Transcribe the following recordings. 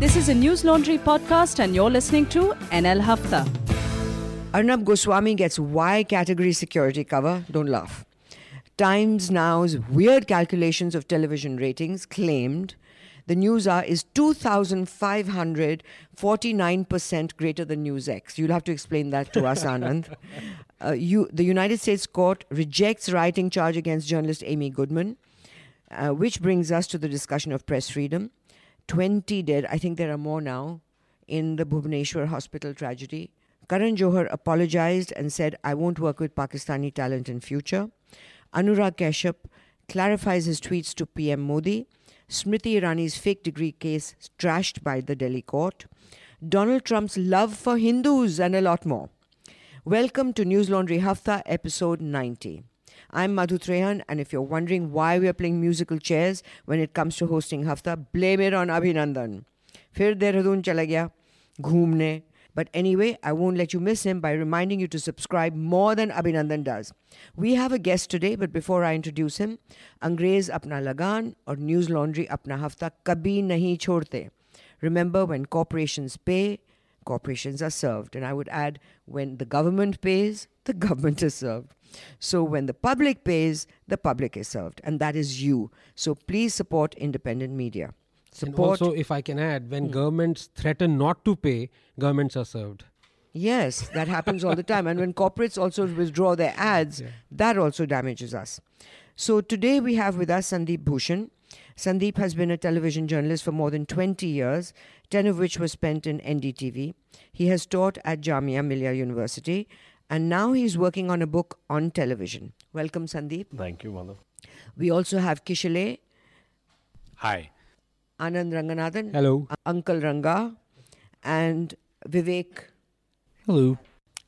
This is a News Laundry podcast, and you're listening to NL Hafta. Arnab Goswami gets Y category security cover. Don't laugh. Times Now's weird calculations of television ratings claimed the News Hour is 2,549% greater than News X. You'll have to explain that to us, Anand. Uh, you, the United States Court rejects writing charge against journalist Amy Goodman, uh, which brings us to the discussion of press freedom. 20 dead, I think there are more now, in the Bhubaneswar hospital tragedy. Karan Johar apologized and said, I won't work with Pakistani talent in future. Anurag Kashyap clarifies his tweets to PM Modi. Smriti Irani's fake degree case trashed by the Delhi court. Donald Trump's love for Hindus and a lot more. Welcome to News Laundry Hafta, episode 90. I'm Madhu Trehan, and if you're wondering why we're playing musical chairs when it comes to hosting Hafta, blame it on Abhinandan. फिर देहरादून चला गया घूमने but anyway, I won't let you miss him by reminding you to subscribe more than Abhinandan does. We have a guest today, but before I introduce him, Angrez Apna Lagan or News Laundry Apna Hafta Kabhi Nahi Chhodte. Remember, when corporations pay, corporations are served. And I would add, when the government pays, the government is served. So when the public pays, the public is served. And that is you. So please support independent media. And Support. also, if I can add, when hmm. governments threaten not to pay, governments are served. Yes, that happens all the time. And when corporates also withdraw their ads, that also damages us. So today we have with us Sandeep Bhushan. Sandeep has been a television journalist for more than 20 years, 10 of which were spent in NDTV. He has taught at Jamia Millia University, and now he's working on a book on television. Welcome, Sandeep. Thank you, Madhav. We also have Kishalay, Hi. Anand Ranganathan, Hello. Uncle Ranga, and Vivek Hello.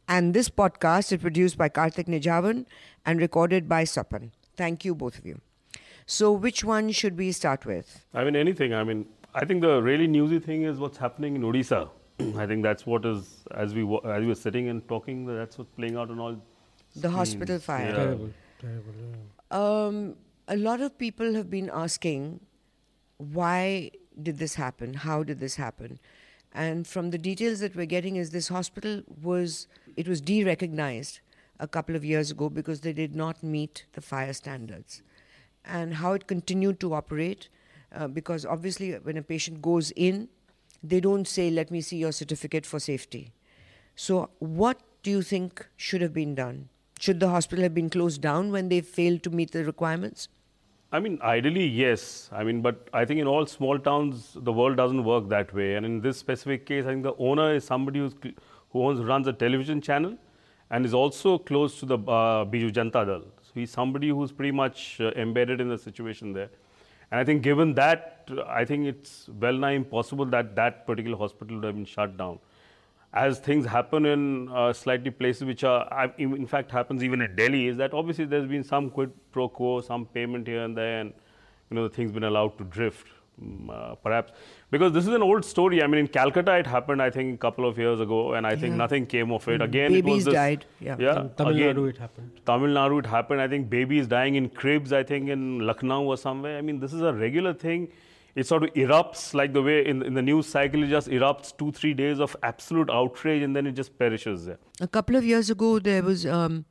And this podcast is produced by Karthik Nijavan and recorded by Sapan. Thank you, both of you. So, which one should we start with? I mean, anything. I mean, I think the really newsy thing is what's happening in Odisha. I think that's what is, as we wa- as we were sitting and talking, that's what's playing out on all. The hospital fire. Yeah. Terrible. Terrible. yeah. Um, a lot of people have been asking, why did this happen? How did this happen? And from the details that we're getting, is this hospital was it was de-recognized a couple of years ago because they did not meet the fire standards, and how it continued to operate, uh, because obviously when a patient goes in, they don't say, "Let me see your certificate for safety." So, what do you think should have been done? Should the hospital have been closed down when they failed to meet the requirements? I mean, ideally, yes. I mean, but I think in all small towns, the world doesn't work that way. And in this specific case, I think the owner is somebody who's, who owns, runs a television channel and is also close to the uh, Biju Janta Dal. So he's somebody who's pretty much uh, embedded in the situation there. And I think given that, uh, I think it's well nigh impossible that that particular hospital would have been shut down. As things happen in uh, slightly places which are, in fact, happens even in Delhi, is that obviously there's been some quid pro quo, some payment here and there, and you know the thing's been allowed to drift. Mm, uh, perhaps because this is an old story. I mean, in Calcutta it happened, I think, a couple of years ago, and I think Yeah. nothing came of it. Again, it Babies was this, died, yeah. yeah. In Tamil again, Nadu, it happened. Tamil Nadu, it happened. I think babies dying in cribs. I think in Lucknow or somewhere. I mean, this is a regular thing. It sort of erupts like the way in, in the news cycle. It just erupts two, three days of absolute outrage, and then it just perishes there. A couple of years ago, there was um,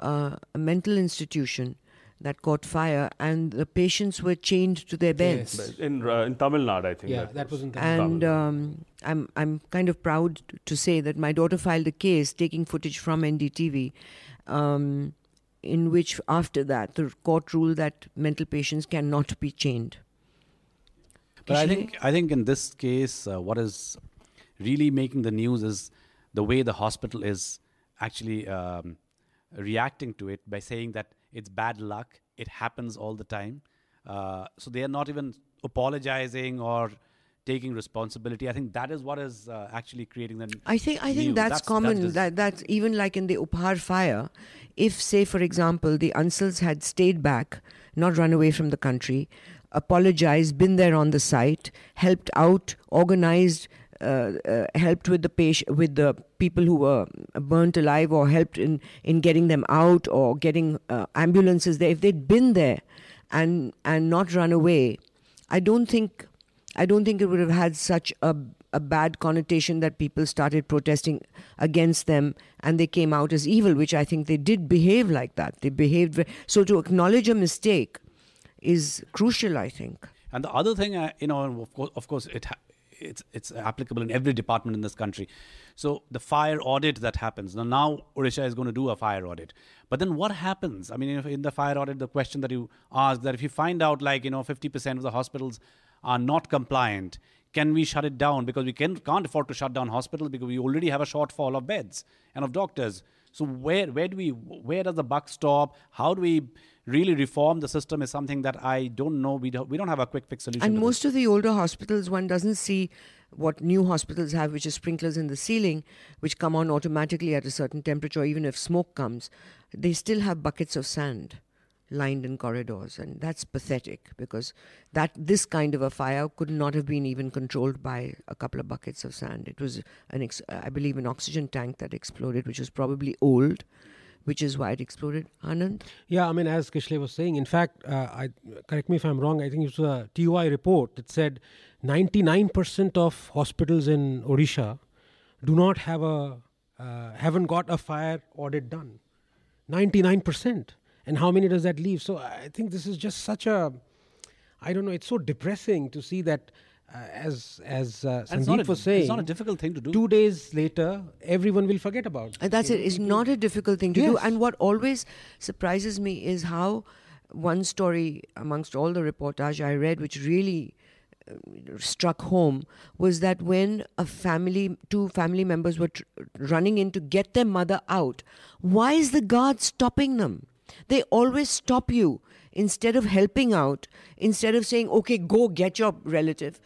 uh, a mental institution that caught fire, and the patients were chained to their beds. Yes. In uh, in Tamil Nadu, I think. Yeah, that was in Tamil And um, I'm I'm kind of proud to say that my daughter filed a case taking footage from NDTV, um, in which after that the court ruled that mental patients cannot be chained. But I think I think in this case, uh, what is really making the news is the way the hospital is actually um, reacting to it by saying that it's bad luck. It happens all the time. Uh, so they are not even apologizing or taking responsibility. I think that is what is uh, actually creating the. I think I think news. that's, common. just- that that's even like in the Uphaar fire. If, say, for example, the Ansals had stayed back, not run away from the country, apologized, been there on the site, helped out, organized, helped with the patient, with the people who were burnt alive, or helped in in getting them out, or getting uh, ambulances there. If they'd been there, and and not run away, I don't think I don't think it would have had such a, a bad connotation that people started protesting against them and they came out as evil, which I think they did behave like that. They behaved. Ve- so to acknowledge a mistake is crucial, I think. And the other thing, uh, you know, of course, of course it ha- it's it's applicable in every department in this country. So the fire audit that happens now, now Odisha is going to do a fire audit. But then what happens? I mean, in the fire audit, the question that you asked that if you find out like you know 50% of the hospitals are not compliant, can we shut it down because we can, can't afford to shut down hospitals because we already have a shortfall of beds and of doctors. So where where do we where does the buck stop? How do we really reform the system? Is something that I don't know. We don't we don't have a quick fix solution. And most of the older hospitals, one doesn't see what new hospitals have, which is sprinklers in the ceiling, which come on automatically at a certain temperature, even if smoke comes. They still have buckets of sand lined in corridors, and that's pathetic because that this kind of a fire could not have been even controlled by a couple of buckets of sand. It was an, ex- I believe, an oxygen tank that exploded, which was probably old, which is why it exploded. Anand. Yeah, I mean, as Kishalay was saying, in fact, uh, I correct me if I'm wrong. I think it was a TOI report that said 99% of hospitals in Odisha do not have a uh, haven't got a fire audit done. 99%. And how many does that leave? So I think this is just such a, I don't know. It's so depressing to see that, uh, as as uh, And it's Sandeep a- was saying, it's not a difficult thing to do. Two days later, everyone will forget about. And that's it. It's not a difficult thing to do. And what always surprises me is how one story amongst all the reportage I read, which really uh, struck home, was that when a family, two family members were tr- running in to get their mother out, why is the guard stopping them? They always stop you instead of helping out, instead of saying, okay, go get your relative.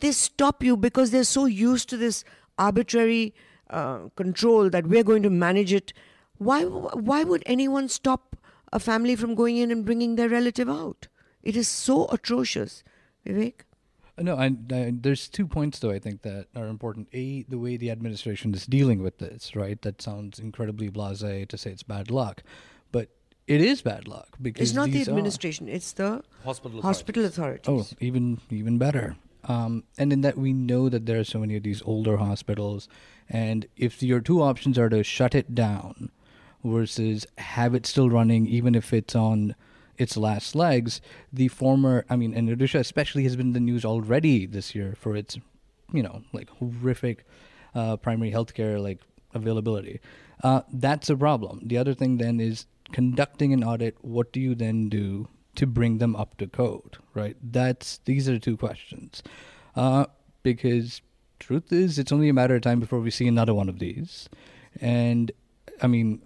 They stop you because they're so used to this arbitrary uh, control that we're going to manage it. Why, why would anyone stop a family from going in and bringing their relative out? It is so atrocious. Vivek? Uh, No, and uh, there's two points though I think that are important. A, the way the administration is dealing with this, right? That sounds incredibly blasé to say it's bad luck, but it is bad luck because It's not the these are- administration, it's the Hospital hospital authorities. Oh, even even better. Um, and in that we know that there are so many of these older hospitals, and if your two options are to shut it down versus have it still running, even if it's on its last legs, the former, I mean, and Odisha especially has been in the news already this year for its, you know, like horrific uh, primary healthcare like availability. Uh, that's a problem. The other thing then is conducting an audit. What do you then do to bring them up to code? Right. That's these are two questions. Uh, because truth is, it's only a matter of time before we see another one of these, and I mean,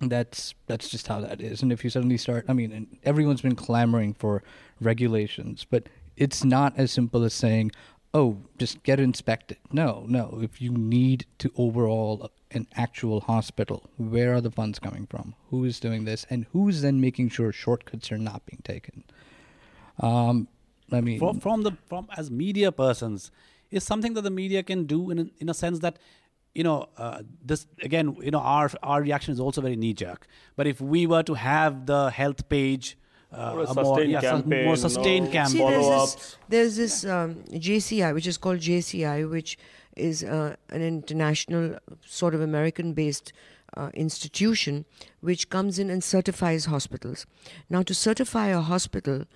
that's that's just how that is. And if you suddenly start, I mean, and everyone's been clamoring for regulations, but it's not as simple as saying, "Oh, just get inspected." No, no. If you need to overhaul an actual hospital, where are the funds coming from? Who is doing this, and who's then making sure shortcuts are not being taken? Um, I mean, from, from the from as media persons is something that the media can do in a, in a sense that you know uh, this again you know our our reaction is also very knee jerk but if we were to have the health page uh, Or a more, sustained yeah, campaign, more sustained know. campaign See, there's this, there's this um, JCI, which is called JCI, which is uh, an international sort of American-based uh, institution, which comes in and certifies hospitals. Now, to certify a hospital,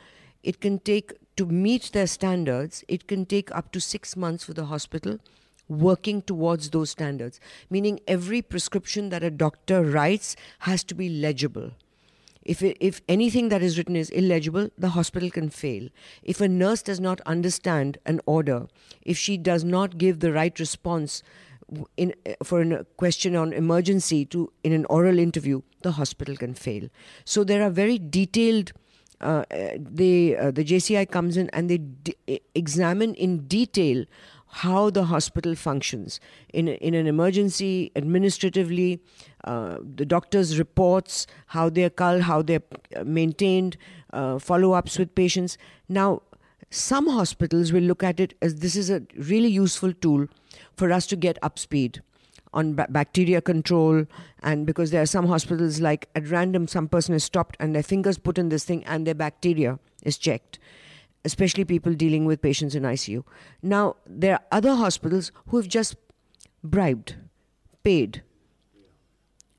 it can take to meet their standards. It can take up to six months for the hospital working towards those standards, meaning every prescription that a doctor writes has to be legible. If, it, if anything that is written is illegible, the hospital can fail. If a nurse does not understand an order, if she does not give the right response in, uh, for a question on emergency to in an oral interview, the hospital can fail. So there are very detailed. Uh, they uh, the JCI comes in and they d- e- examine in detail how the hospital functions. In in an emergency administratively uh, the doctor's reports how they're culled how they're uh, maintained uh, follow-ups with patients. Now some hospitals will look at it as this is a really useful tool for us to get up speed on ba- bacteria control and because there are some hospitals like at random some person is stopped and their fingers put in this thing and their bacteria is checked especially people dealing with patients in ICU. Now, there are other hospitals who have just bribed, paid.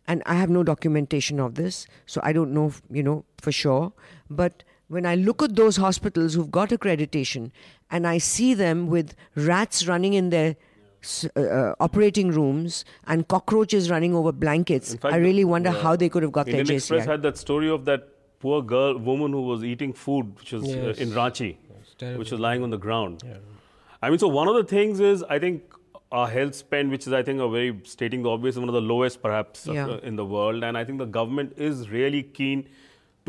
And I have no documentation of this, so I don't know, you know, for sure. But when I look at those hospitals who've got accreditation and I see them with rats running in their uh, uh, operating rooms and cockroaches running over blankets, fact, I really wonder how they could have got Indian their Express had that story of that poor girl, woman who was eating food, which was Yes. uh, in Ranchi, terrible. which was lying on the ground. I mean, so one of the things is, I think our health spend, which is, I think, a very stating the obvious, one of the lowest perhaps uh, in the world, and I think the government is really keen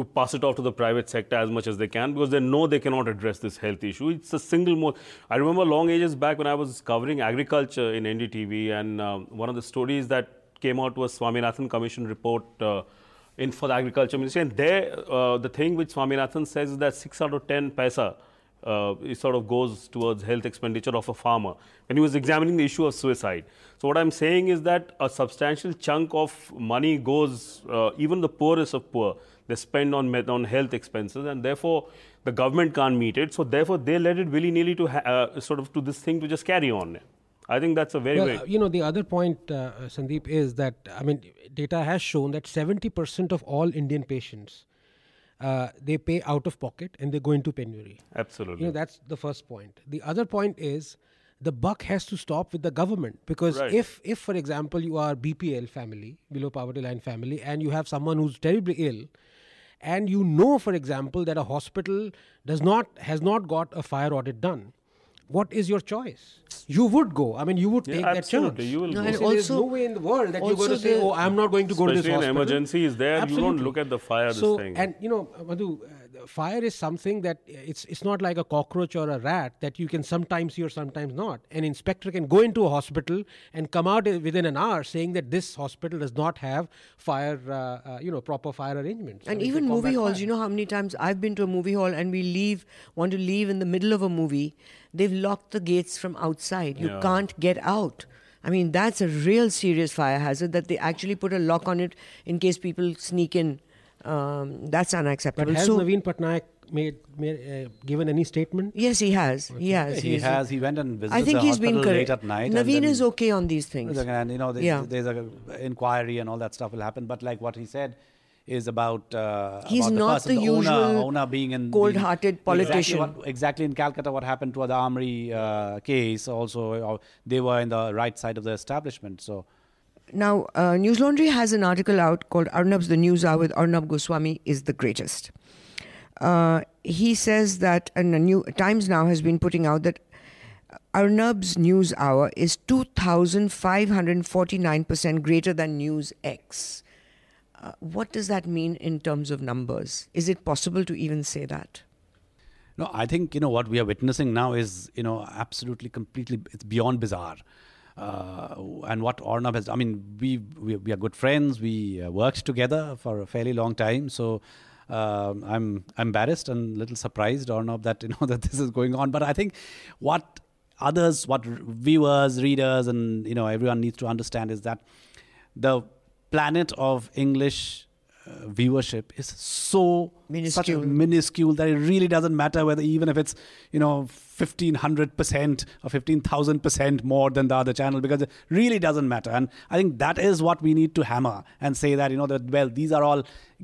to pass it off to the private sector as much as they can because they know they cannot address this health issue. It's a single most. I remember long ages back when I was covering agriculture in NDTV, and um, one of the stories that came out was Swaminathan Commission report. Uh, in for the agriculture ministry, and there uh, the thing which Swaminathan says is that six out of ten paisa uh, sort of goes towards health expenditure of a farmer when he was examining the issue of suicide. So what I'm saying is that a substantial chunk of money goes, uh, even the poorest of poor, they spend on on health expenses, and therefore the government can't meet it. So therefore they let it willy nilly to ha- uh, sort of to this thing to just carry on. I think that's a very Well, very uh, you know, the other point, uh, uh, Sandeep, is that I mean, data has shown that 70% of all Indian patients uh, they pay out of pocket and they go into penury. absolutely. You know, that's the first point. The other point is the buck has to stop with the government because Right. if, if for example, you are BPL family, below poverty line family, and you have someone who's terribly ill, and you know, for example, that a hospital does not has not got a fire audit done. What is your choice? You would go. I mean, you would Yeah, take that absolutely, chance. you will No, go. and See, there's no way in the world that you're going to say, "Oh, I'm not going to go to this Especially in hospital." emergency is there, you don't look at the fire, this So, thing. and you know, Madhu, uh, the fire is something that it's it's not like a cockroach or a rat that you can sometimes see or sometimes not. An inspector can go into a hospital and come out within an hour saying that this hospital does not have fire, uh, uh, you know, proper fire arrangements. And I mean, even movie halls, fire. you know how many times I've been to a movie hall and we leave, want to leave in the middle of a movie, they've locked the gates from outside. You Yeah. can't get out. I mean, that's a real serious fire hazard that they actually put a lock on it in case people sneak in. Um, that's But unacceptable. has so, Naveen Patnaik made, made uh, given any statement? yes, he has. He has. He He's- has. He went and visited I think the he's been hospital late at night. and Naveen is okay on these things. And you know, there's, Yeah. there's a inquiry and all that stuff will happen. But like what he said is about uh, He's about the not person, the owner, usual owner being in cold-hearted the- politician. Exactly, what, exactly in Calcutta, what happened to the Amri uh, case. Also, uh, they were in the right side of the establishment. So. Now, uh, News Laundry has an article out called Arnab's The News Hour with Arnab Goswami is the greatest. Uh, he says that, and New Times now has been putting out that Arnab's News Hour is 2,549% greater than News X. Uh, what does that mean in terms of numbers? Is it possible to even say that? No, I think you know what we are witnessing now is you know absolutely completely it's beyond bizarre. Uh, and what Arnab has, I mean, we, we we are good friends. We uh, worked together for a fairly long time. So um, I'm embarrassed and a little surprised, Arnab, that you know that this is going on. But I think what others, what viewers, readers, and you know everyone needs to understand is that the planet of English uh, viewership is so such a Minuscule. minuscule that it really doesn't matter whether even if it's you know 1500% or 15000% more than the other channel because it really doesn't matter. And i think that is what we need to hammer and say that you know that well these are all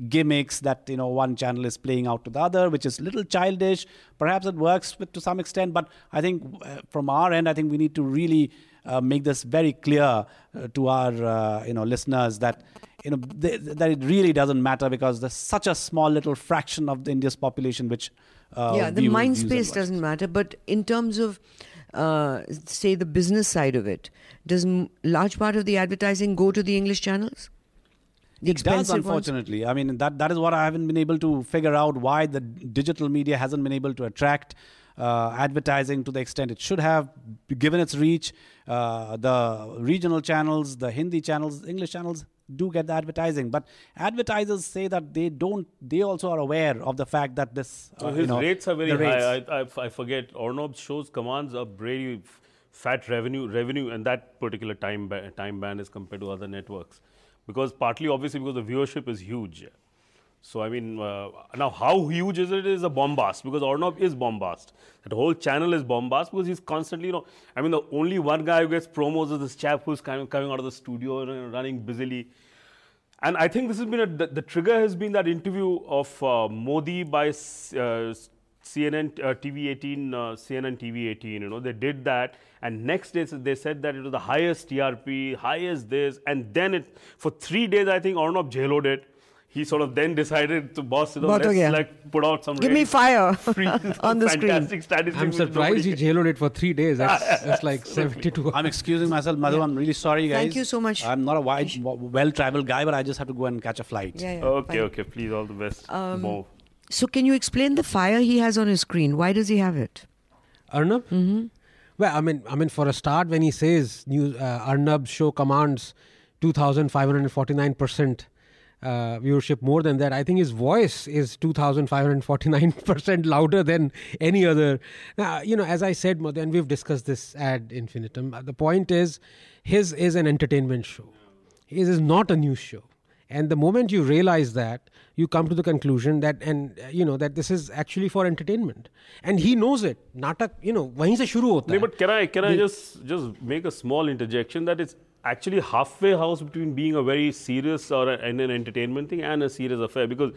gimmicks that you know one channel is playing out to the other which is little childish. Perhaps it works with, to some extent but i think uh, from our end i think we need to really uh, make this very clear uh, to our uh, you know listeners that you know th- that it really doesn't matter because there's such a small little fraction of the India's population which uh, yeah, the mind space doesn't matter. But in terms of, uh, say, the business side of it, does m- large part of the advertising go to the English channels? The It does, expensive ones? unfortunately. I mean, that, that is what I haven't been able to figure out why the digital media hasn't been able to attract uh, advertising to the extent it should have, given its reach. Uh, the regional channels, the Hindi channels, English channels do get the advertising, but advertisers say that they don't. They also are aware of the fact that this. So uh, his you know, rates are very high. I, I, I forget. Arnab's shows commands a very fat revenue revenue, and that particular time ba- time band is compared to other networks, because partly obviously because the viewership is huge. So I mean, uh, now how huge is it is a bombast because Arnab is bombast. That whole channel is bombast because he's constantly, you know, I mean, the only one guy who gets promos is this chap who's kind of coming out of the studio and running busily. And I think this has been a, the, the trigger has been that interview of uh, Modi by uh, CNN uh, TV 18, uh, CNN TV 18. You know, they did that, and next day they said that it was the highest TRP, highest this, and then it for three days I think Arnab jailed it. He sort of then decided to boss, you know, Bahut let's gaya. like put out some Give me fire free, on the screen. fantastic statistics. I'm surprised he nobody- jailed it for three days. That's, that's like 72 I'm excusing myself, Madhu. I'm really sorry, guys. Thank you so much. I'm not a wide, well-traveled guy, but I just have to go and catch a flight. Yeah, yeah, Okay, fine. okay, please, all the best. Um, More. So, can you explain the fire he has on his screen? Why does he have it? Arnab? Mm-hmm. Well, I mean, I mean, for a start, when he says news, uh, Arnab's show commands 2,549 percent uh, viewership more than that. I think his voice is 2,549% louder than any other. Now, you know, as I said, and we've discussed this ad infinitum, uh, the point is his is an entertainment show, his is not a news show. And the moment you realize that, you come to the conclusion that, and uh, you know, that this is actually for entertainment. And he knows it. Natak, you know, wahin se shuru hota. But can I, can I just, just make a small interjection that it's actually halfway house between being a very serious or a, and an entertainment thing and a serious affair because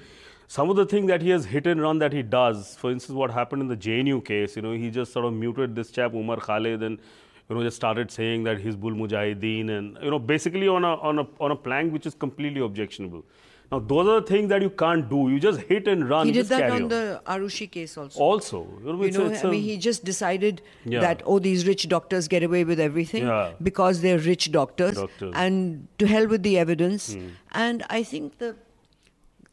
some of the things that he has hit and run that he does, for instance, what happened in the JNU case, you know, he just sort of muted this chap Umar Khalid and you know just started saying that he's Bull Mujahideen and you know basically on a on a on a plank which is completely objectionable. Now those are the things that you can't do. You just hit and run. he did that carry on the Aarushi case also. also. You know, you it's, it's I a- mean, he just decided Yeah. that oh, these rich doctors get away with everything Yeah. because they're rich doctors, Doctors. and to hell with the evidence. Hmm. And I think the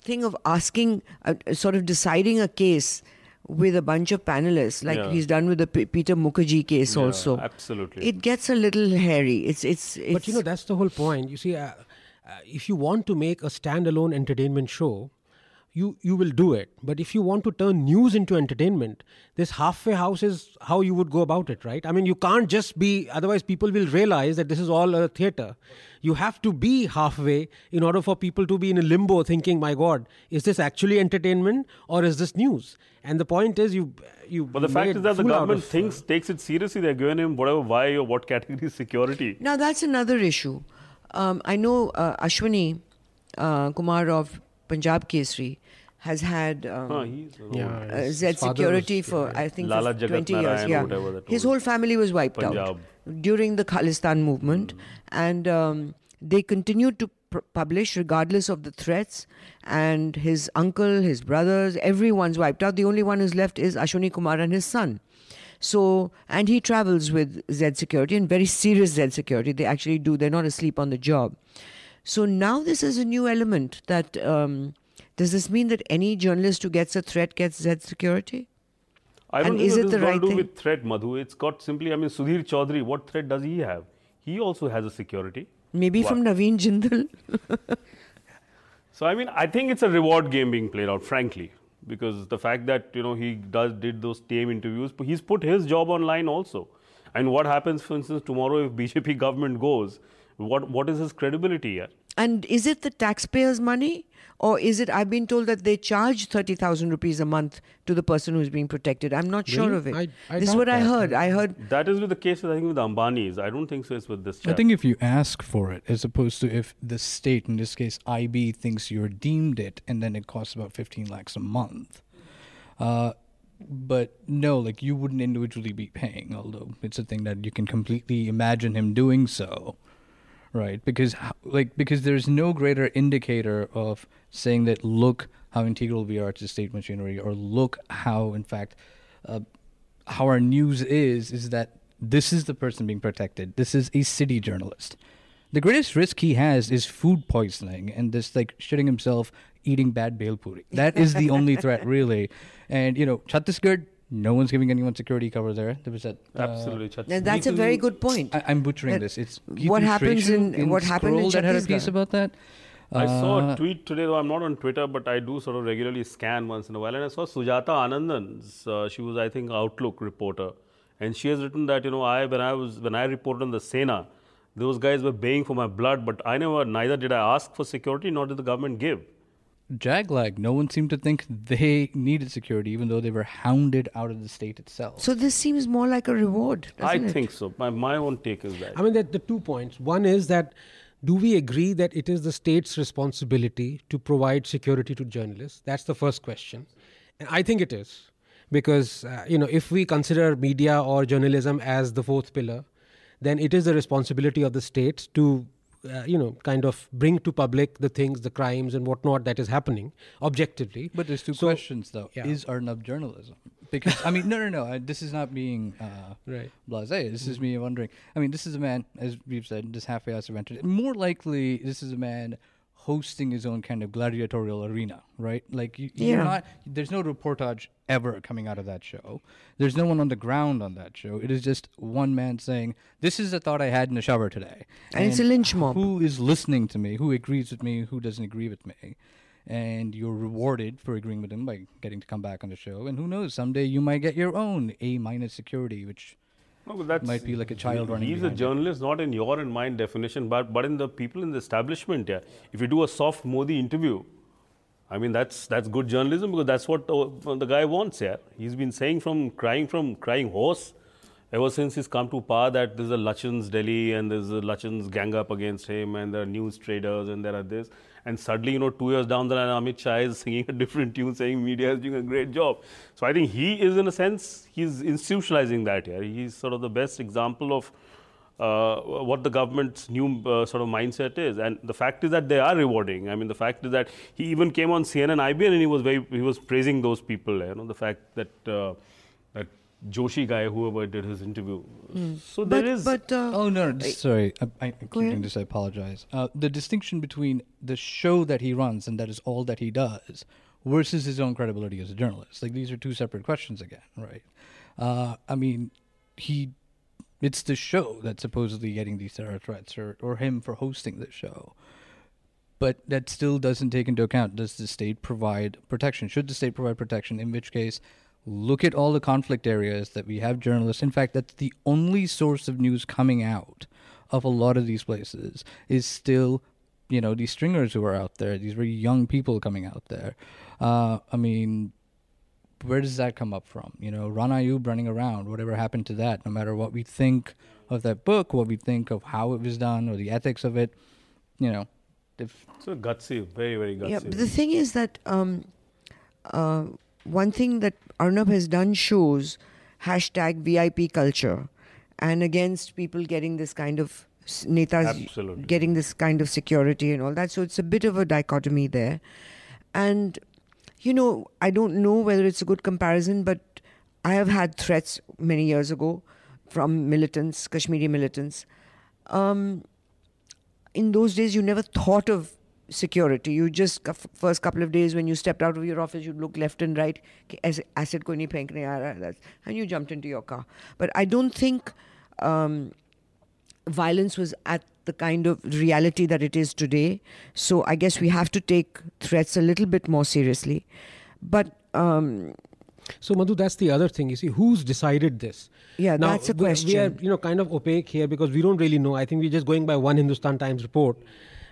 thing of asking, uh, sort of deciding a case with a bunch of panelists, like Yeah. he's done with the P- Peter Mukerjea case Yeah, also, absolutely. it gets a little hairy. It's it's, it's But you know, that's the whole point. You see, uh, if you want to make a standalone entertainment show, you, you will do it. But if you want to turn news into entertainment, this halfway house is how you would go about it, right? I mean, you can't just be, otherwise, people will realize that this is all a theater. You have to be halfway in order for people to be in a limbo thinking, my God, is this actually entertainment or is this news? And the point is, you. you But the fact is that the government of, uh, thinks takes it seriously. They're giving him whatever why or what category security. Now that's another issue. Um, I know uh, Ashwini uh, Kumar of Punjab Kesari has had um, Huh, Yeah, uh, Z security was- for yeah. I think Lala for Jagat 20 years. Yeah, whatever his whole family was wiped Punjab. out during the Khalistan movement, and um, they continued to pr- publish regardless of the threats. And his uncle, his brothers, everyone's wiped out. The only one who's left is Ashwini Kumar and his son. So, and he travels with Z Security and very serious Z Security. They actually do, they're not asleep on the job. So now this is a new element that, um, does this mean that any journalist who gets a threat gets Z Security? I don't And think is it the right to do thing? with threat, Madhu. It's got simply, I mean, Sudhir Chaudhary, what threat does he have? He also has a security. Maybe Wha- from Naveen Jindal? So I mean, I think it's a reward game being played out, frankly, because the fact that you know he does did those tame interviews, he's put his job online also. And what happens, for instance, tomorrow if BJP government goes, what what is his credibility here? And is it the taxpayers' money? Or is it, I've been told that they charge 30,000 rupees a month to the person who's being protected. I'm not sure Really? of it. I- I this is doubt what I heard. I heard That is with the case, I think, with the Ambanis. I don't think so. It's with this. I think if you ask for it, as opposed to if the state, in this case IB, thinks you're deemed it, and then it costs about 15 lakhs a month. Uh, but no, like you wouldn't individually be paying, although it's a thing that you can completely imagine him doing so, right? Because like because there's no greater indicator of saying that look how integral we are to state machinery, or look how in fact uh, how our news is is that this is the person being protected. This is a city journalist. The greatest risk he has is food poisoning and this like shitting himself eating bad bhel puri. That is the only threat really. And you know, Chhattisgarh, no one's giving anyone security cover there. There was that uh, absolutely. Chhat- Now, that's a very good point. I, I'm butchering That- this. It's what happens Shrestha in- what happened in Scroll that had a piece about that. I saw Uh, a tweet today, though I'm not on Twitter, but I do sort of regularly scan once in a while. And I saw Sujata Anandan's, uh, she was, I think, Outlook reporter. And she has written that, you know, I when I was when I reported on the Sena, those guys were baying for my blood, but I never, neither did I ask for security, nor did the government give. Jaglag, no one seemed to think they needed security, even though they were hounded out of the state itself. So this seems more like a reward. I doesn't it? think so. My, my own take is that. I mean, the, the two points. One is that do we agree that it is the state's responsibility to provide security to journalists? That's the first question. And I think it is. Because, uh, you know, if we consider media or journalism as the fourth pillar, then it is the responsibility of the state to, uh, you know, kind of bring to public the things, the crimes and whatnot that is happening objectively. But there's two So- questions though. yeah. Is Arnab journalism? Because I mean, no, no, no. I, this is not being uh, Right. blasé. This is me wondering. I mean, this is a man, as we've said, this halfway house event. More likely, this is a man hosting his own kind of gladiatorial arena, right? Like you, you're not. There's no reportage ever coming out of that show. There's no one on the ground on that show. It is just one man saying, "This is a thought I had in the shower today," And it's a lynch mob. Who is listening to me? Who agrees with me? Who doesn't agree with me? and you're rewarded for agreeing with him by getting to come back on the show. And who knows, someday you might get your own A minus security, which No, but that's, might be like a child running He's a journalist, not in your and mine definition, but but in the people in the establishment. Yeah, if you do a soft Modi interview, I mean that's that's good journalism because that's what uh, the guy wants. Yeah, he's been saying from crying from crying horse ever since he's come to power that there's a Lutyens Delhi and there's a Lutyens gang up against him and there are news traders and there are this. And suddenly, you know, two years down the line, Amit Shah is singing a different tune saying media is doing a great job. So I think he is, in a sense, he's institutionalizing that here. He's sort of the best example of uh, what the government's new uh, sort of mindset is. And the fact is that they are rewarding. I mean, the fact is that he even came on CNN, IBN, and he was very, he was praising those people. You know, the fact that uh, that Joshi guy, whoever did his interview. So But, there is. but uh, Oh no! no just, sorry, I, I keep doing this. I apologize. Uh, the distinction between the show that he runs and that is all that he does, versus his own credibility as a journalist. Like these are two separate questions again, right? Uh, I mean, he, it's the show that's supposedly getting these terror threats, or or him for hosting the show. But that still doesn't take into account does the state provide protection? Should the state provide protection? In which case, look at all the conflict areas that we have journalists. In fact, that's the only source of news coming out of a lot of these places is still, you know, these stringers who are out there, these very young people coming out there. Uh, I mean, where does that come up from? You know, Rana Ayyub running around, whatever happened to that, no matter what we think of that book, what we think of how it was done or the ethics of it, you know, if so gutsy, very, very gutsy. Yeah, but the thing is that um, uh, one thing that Arnab has done shows hashtag VIP culture and against people getting this kind of netas Absolutely. getting this kind of security and all that. So it's a bit of a dichotomy there. And, you know, I don't know whether it's a good comparison, but I have had threats many years ago from militants, Kashmiri militants. Um, in those days, you never thought of security. You just first couple of days when you stepped out of your office, you look left and right. I said, nahi phenkne and you jumped into your car. But I don't think um, violence was at the kind of reality that it is today. So I guess we have to take threats a little bit more seriously. But um, so Madhu, that's the other thing. You see, who's decided this? Yeah, now, that's a question. We are, you know, kind of opaque here because we don't really know. I think we're just going by one Hindustan Times report,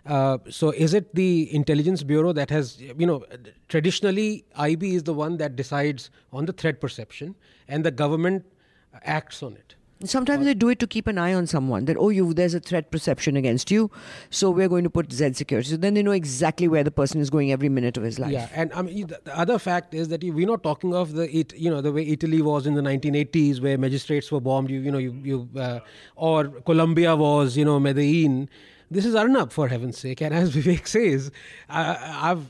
uh, so, is it the intelligence bureau that has, you know, traditionally IB is the one that decides on the threat perception, and the government acts on it. Sometimes they do it to keep an eye on someone that, oh, you there's a threat perception against you, so we're going to put Z security. So then they know exactly where the person is going every minute of his life. Yeah, and I mean the, the other fact is that we're not talking of the it, you know the way Italy was in the 1980s, where magistrates were bombed. You you know you you uh, or Colombia was you know Medellin. This is Arnab for heaven's sake, and as Vivek says, I, I've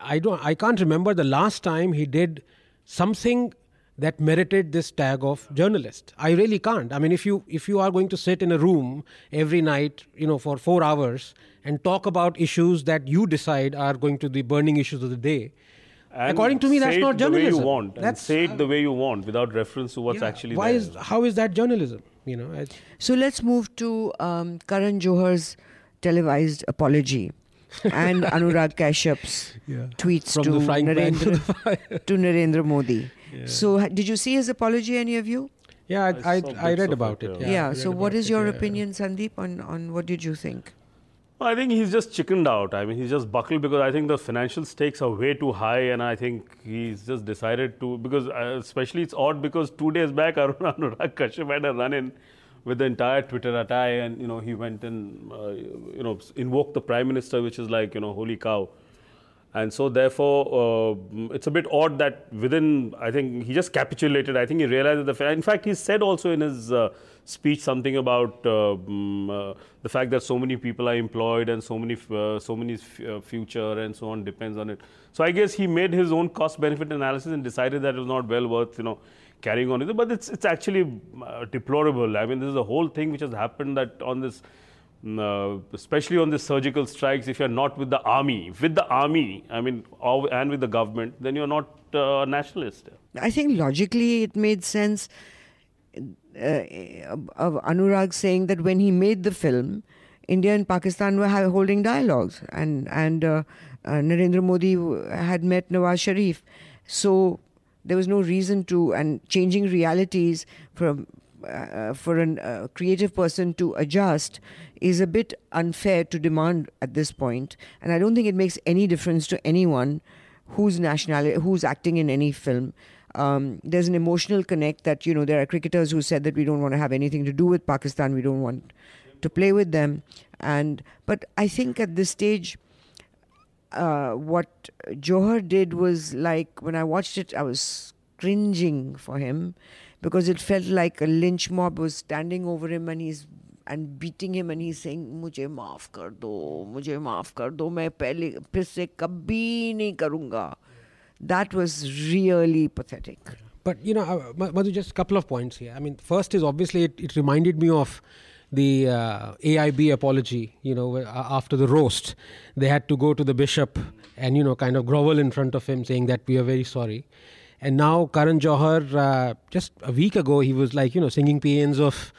I don't I can't remember the last time he did something that merited this tag of journalist. I really can't. I mean, if you if you are going to sit in a room every night, you know, for four hours and talk about issues that you decide are going to be burning issues of the day, And according to me, that's say not it the way journalism. you want. and That's say it the way you want without reference to what's yeah, actually why there. is how is that journalism? You know, I, So let's move to um, Karan Johar's televised apology and Anurag Kashyap's tweets from to the frying pan to Narendra, to Narendra Modi. So ha- did you see his apology, any of you? Yeah, I I, I, I read about it, it. yeah. Yeah. So what is what about is it, your yeah. opinion, Sandeep, on, on what did you think? I think he's just chickened out. I mean, he's just buckled because I think the financial stakes are way too high, and I think he's just decided to. Because uh, especially it's odd because two days back, Arun Anurag Kashyap had a run-in with the entire Twitterati, and you know he went and uh, you know invoked the prime minister, which is like you know holy cow. And so, therefore, uh, it's a bit odd that within, I think he just capitulated. I think he realized that the, in fact, he said also in his uh, speech something about uh, the fact that so many people are employed and so many, uh, so many uh, future and so on depends on it. So I guess he made his own cost-benefit analysis and decided that it was not well worth, you know, carrying on with it. But it's it's actually deplorable. I mean, this is a whole thing which has happened that on this uh, especially on the surgical strikes, if you're not with the army, with the army, I mean, or, and with the government, then you're not uh, a nationalist. I think logically it made sense uh, of Anurag saying that when he made the film, India and Pakistan were holding dialogues, and and uh, uh, Narendra Modi had met Nawaz Sharif, so there was no reason to and changing realities from uh, for a uh, creative person to adjust is a bit unfair to demand at this point. and I don't think it makes any difference to anyone whose nationality, who's acting in any film. Um, there's an emotional connect that you know there are cricketers who said that we don't want to have anything to do with Pakistan, we don't want to play with them, and but I think at this stage Uh, what Johar did was like when I watched it, I was cringing for him because it felt like a lynch mob was standing over him and he's and beating him and he's saying मुझे माफ कर दो मुझे माफ कर दो मैं पहले फिर से कभी नहीं करूँगा that was really pathetic but you know uh, Madhu, just a couple of points here I mean first is obviously it, it reminded me of the uh, AIB apology, you know, after the roast, they had to go to the bishop and, you know, kind of grovel in front of him saying that we are very sorry. And now Karan Johar, uh, just a week ago, he was like, you know, singing paeans of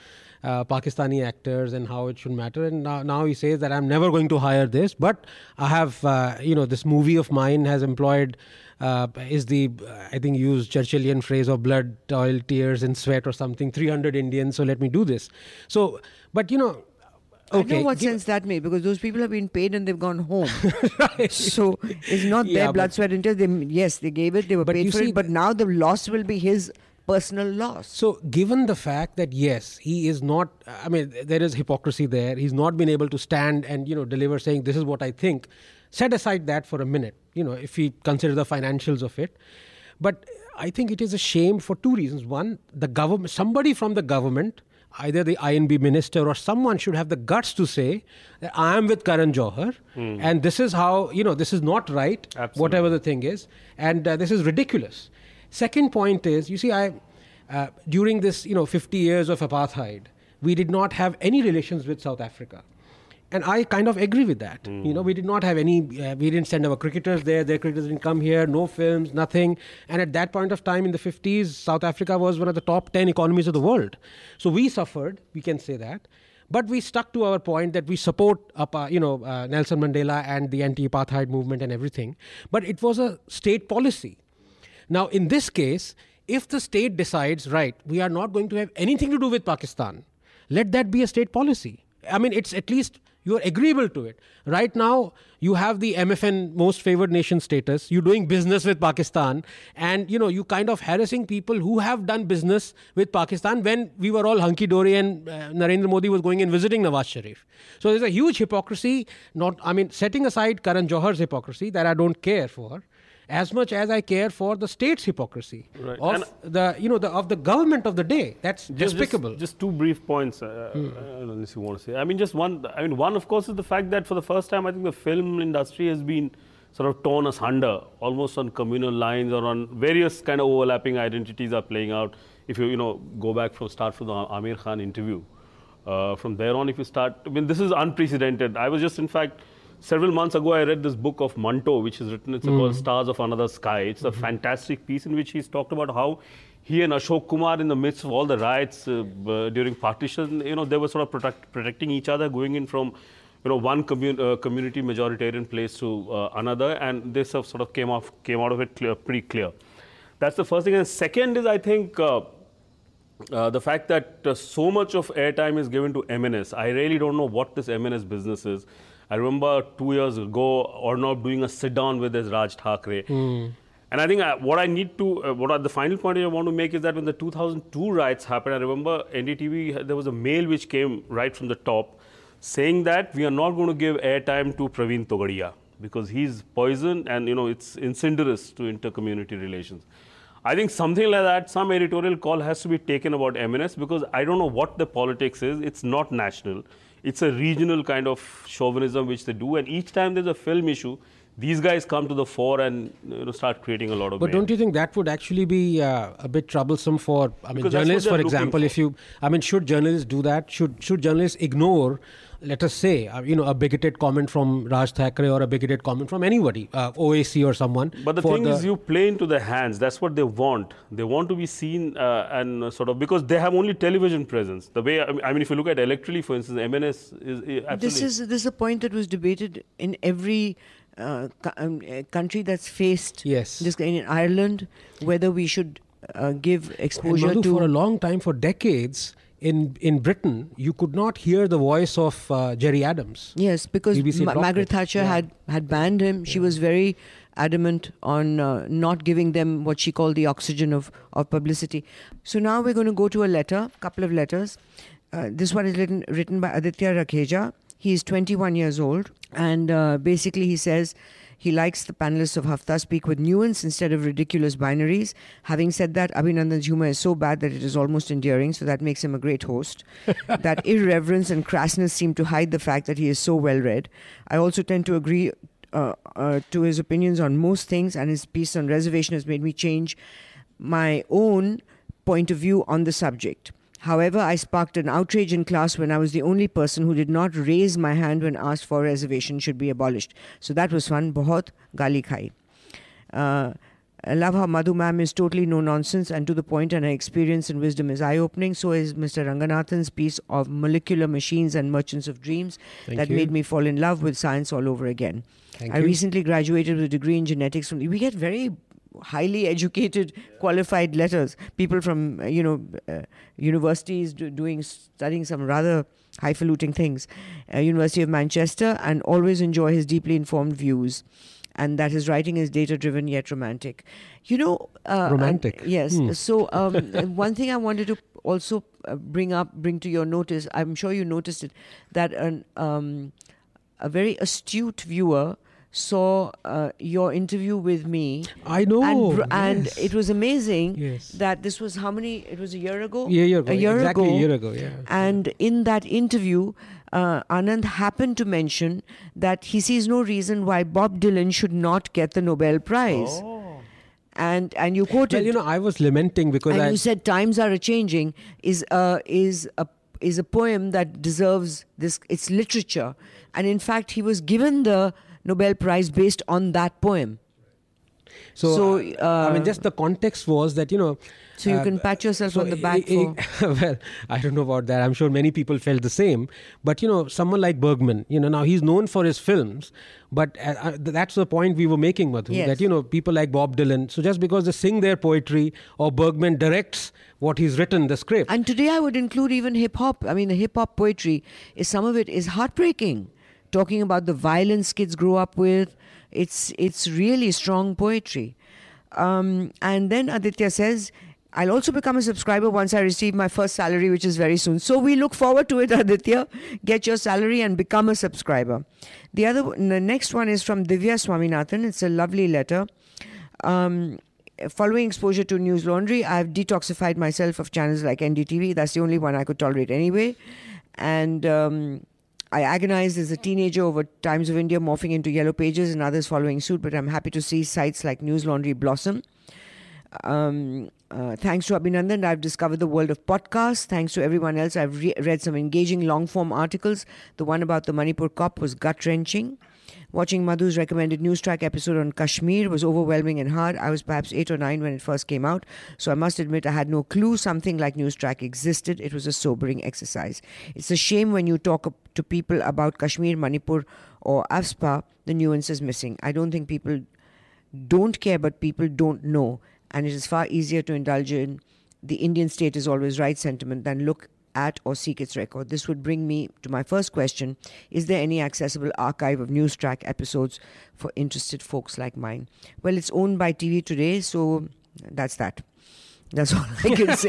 uh, Pakistani actors and how it should matter. And now, now he says that I'm never going to hire this, but I have, uh, you know, this movie of mine has employed. Uh, is the I think used Churchillian phrase of blood, toil, tears, and sweat or something. 300 Indians, so let me do this. So, but you know, Okay. I know what Give sense that made because those people have been paid and they've gone home. right. So it's not yeah, their blood, sweat, and tears. They, yes, they gave it, they were paid for it, but now the loss will be his personal loss. So, given the fact that yes, he is not, I mean, there is hypocrisy there. He's not been able to stand and you know deliver, saying this is what I think. Set aside that for a minute. You know, if we consider the financials of it, but I think it is a shame for two reasons. One, the government, somebody from the government either the I&B minister or someone should have the guts to say that I am with Karan Johar mm. and this is how, you know, this is not right, Absolutely. whatever the thing is, and uh, this is ridiculous. Second point is, you see, I, uh, during this, you know, 50 years of apartheid, we did not have any relations with South Africa and I kind of agree with that. Mm. You know, we did not have any, uh, we didn't send our cricketers there, their cricketers didn't come here, no films, nothing. And at that point of time in the 50s, South Africa was one of the top 10 economies of the world. So we suffered, we can say that. But we stuck to our point that we support, uh, you know, uh, Nelson Mandela and the anti-apartheid movement and everything. But it was a state policy. Now, in this case, if the state decides, right, we are not going to have anything to do with Pakistan, let that be a state policy. I mean, it's at least you are agreeable to it. Right now, you have the MFN most favored nation status. You're doing business with Pakistan, and you know you kind of harassing people who have done business with Pakistan when we were all hunky dory and uh, Narendra Modi was going and visiting Nawaz Sharif. So there's a huge hypocrisy. Not, I mean, setting aside Karan Johar's hypocrisy that I don't care for as much as I care for the state's hypocrisy right. of and the you know the of the government of the day. That's just, despicable. Just, just, two brief points, uh, hmm. unless you want to say. I mean, just one. I mean, one of course is the fact that for the first time, I think the film industry has been sort of torn asunder, almost on communal lines or on various kind of overlapping identities are playing out. If you you know go back from start from the Aamir Khan interview, uh, from there on, if you start, I mean, this is unprecedented. I was just in fact several months ago, I read this book of Manto, which is written, it's mm. called Stars of Another Sky. It's mm-hmm. a fantastic piece in which he's talked about how he and Ashok Kumar, in the midst of all the riots uh, uh, during partition, you know, they were sort of protect, protecting each other, going in from, you know, one commun- uh, community majoritarian place to uh, another, and this sort of came off, came out of it clear, pretty clear. That's the first thing. And second is, I think. Uh, uh, the fact that so much of airtime is given to MNS, I really don't know what this MNS business is. I remember two years ago, Arnab doing a sit down with his Raj Thackeray. And I think uh, what I need to, uh, what are the final point I want to make is that when the 2002 riots happened, I remember NDTV, there was a mail which came right from the top saying that we are not going to give airtime to Praveen Togadia because he's poison and you know it's incendious to inter-community relations. I think something like that, some editorial call has to be taken about MNS because I don't know what the politics is. It's not national. It's a regional kind of chauvinism which they do, and each time there's a film issue, these guys come to the fore and you know, start creating a lot of. But mayhem. don't you think that would actually be uh, a bit troublesome for, I mean, Because journalists, for example, for. if you, I mean, should journalists do that? Should should journalists ignore, let us say, uh, you know, a bigoted comment from Raj Thackeray or a bigoted comment from anybody, uh, Owaisi or someone? But the for thing is, you play into their hands. That's what they want. They want to be seen uh, and uh, sort of because they have only television presence. The way I mean, if you look at electorally, for instance, MNS is, is absolutely. This is this is a point that was debated in every uh, co- um, uh, country that's faced Yes. this in Ireland whether we should uh, give exposure Madhu, to for a long time, for decades, in in Britain, you could not hear the voice of uh, Gerry Adams. Yes, because Ma- Margaret. Thatcher Yeah. had, had banned him. She was very adamant on uh, not giving them what she called the oxygen of, of publicity. So now we're going to go to a letter, couple of letters. Uh, this one is written, written by Aditya Rakheja. He is 21 years old, and uh, basically he says he likes the panelists of Hafta speak with nuance instead of ridiculous binaries. Having said that, Abhinandan's humor is so bad that it is almost endearing, so that makes him a great host. that irreverence and crassness seem to hide the fact that he is so well read. I also tend to agree uh, uh, to his opinions on most things, and his piece on reservation has made me change my own point of view on the subject. However, I sparked an outrage in class when I was the only person who did not raise my hand when asked for reservation should be abolished. So that was fun. Bahut gali khai. Uh, I love how Madhu ma'am is totally no nonsense and to the point, and her experience and wisdom is eye opening. So is Mr. Ranganathan's piece of Molecular Machines and Merchants of Dreams Thank that you. made me fall in love with science all over again. Thank I you. recently graduated with a degree in genetics from. We get very highly educated, qualified letters. People from uh, you know uh, universities do, doing studying some rather highfalutin things. Uh, University of Manchester, and always enjoy his deeply informed views. And that his writing is data driven yet romantic. You know, uh, Romantic. uh, yes. Hmm. So um, one thing I wanted to also uh, bring up, bring to your notice. I'm sure you noticed it that an um, a very astute viewer saw uh, your interview with me I know. and, br- and it was amazing Yes. that this was how many it was a year ago Yeah, year ago. a year exactly ago a year ago, yeah. and in that interview uh, Anand happened to mention that he sees no reason why Bob Dylan should not get the Nobel Prize and and you quoted Oh. Well, you know, I was lamenting because and I you said times are a changing is uh, is a is a poem that deserves this it's literature and in fact he was given the Nobel Prize based on that poem So, So, uh, I mean, uh, just the context was that you know. So you uh, can pat yourself on the back i- i- well, I don't know about that. I'm sure many people felt the same. But you know, someone like Bergman, you know, now he's known for his films, but uh, uh, that's the point we were making, Madhu. Yes. That you know, people like Bob Dylan. So just because they sing their poetry or Bergman directs what he's written, the script. And today I would include even hip hop. I mean, the hip hop poetry is some of it is heartbreaking. Talking about the violence kids grew up with, it's it's really strong poetry. Um, and then Aditya says, "I'll also become a subscriber once I receive my first salary, which is very soon." So we look forward to it, Aditya. Get your salary and become a subscriber. The other, the next one is from Divya Swaminathan. It's a lovely letter. Um, following exposure to News Laundry, I've detoxified myself of channels like NDTV. That's the only one I could tolerate anyway. And um, I agonized as a teenager over Times of India morphing into Yellow Pages and others following suit, but I'm happy to see sites like News Laundry blossom. Um, uh, thanks to Abhinandan, I've discovered the world of podcasts. Thanks to everyone else, I've re- read some engaging long form articles. The one about the Manipur cop was gut wrenching. Watching Madhu's recommended news track episode on Kashmir was overwhelming and hard. I was perhaps eight or nine when it first came out, so I must admit I had no clue something like news track existed. It was a sobering exercise. It's a shame when you talk to people about Kashmir, Manipur, or AFSPA, the nuance is missing. I don't think people don't care, but people don't know. And it is far easier to indulge in the Indian state is always right sentiment than look at or seek its record. This would bring me to my first question Is there any accessible archive of news track episodes for interested folks like mine? Well, it's owned by TV Today, so that's that. That's all I can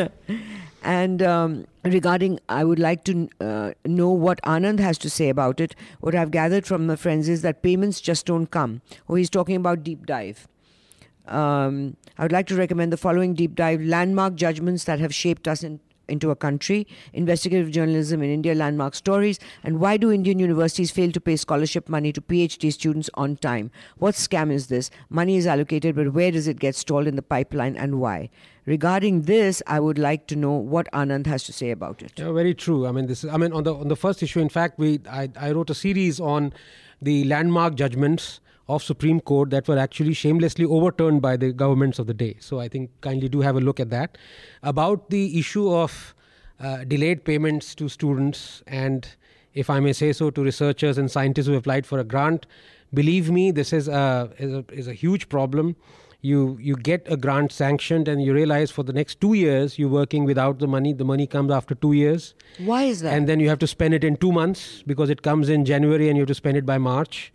say. and um, regarding, I would like to uh, know what Anand has to say about it. What I've gathered from my friends is that payments just don't come. Oh, he's talking about deep dive. Um, I would like to recommend the following deep dive landmark judgments that have shaped us in, into a country, investigative journalism in India, landmark stories, and why do Indian universities fail to pay scholarship money to PhD students on time? What scam is this? Money is allocated, but where does it get stalled in the pipeline and why? Regarding this, I would like to know what Anand has to say about it. Yeah, very true. I mean, this. Is, I mean, on the on the first issue, in fact, we I, I wrote a series on the landmark judgments of Supreme Court that were actually shamelessly overturned by the governments of the day. So I think kindly do have a look at that. About the issue of uh, delayed payments to students and, if I may say so, to researchers and scientists who applied for a grant, believe me, this is a, is a, is a huge problem. You you get a grant sanctioned and you realize for the next two years you're working without the money. The money comes after two years. Why is that? And then you have to spend it in two months because it comes in January and you have to spend it by March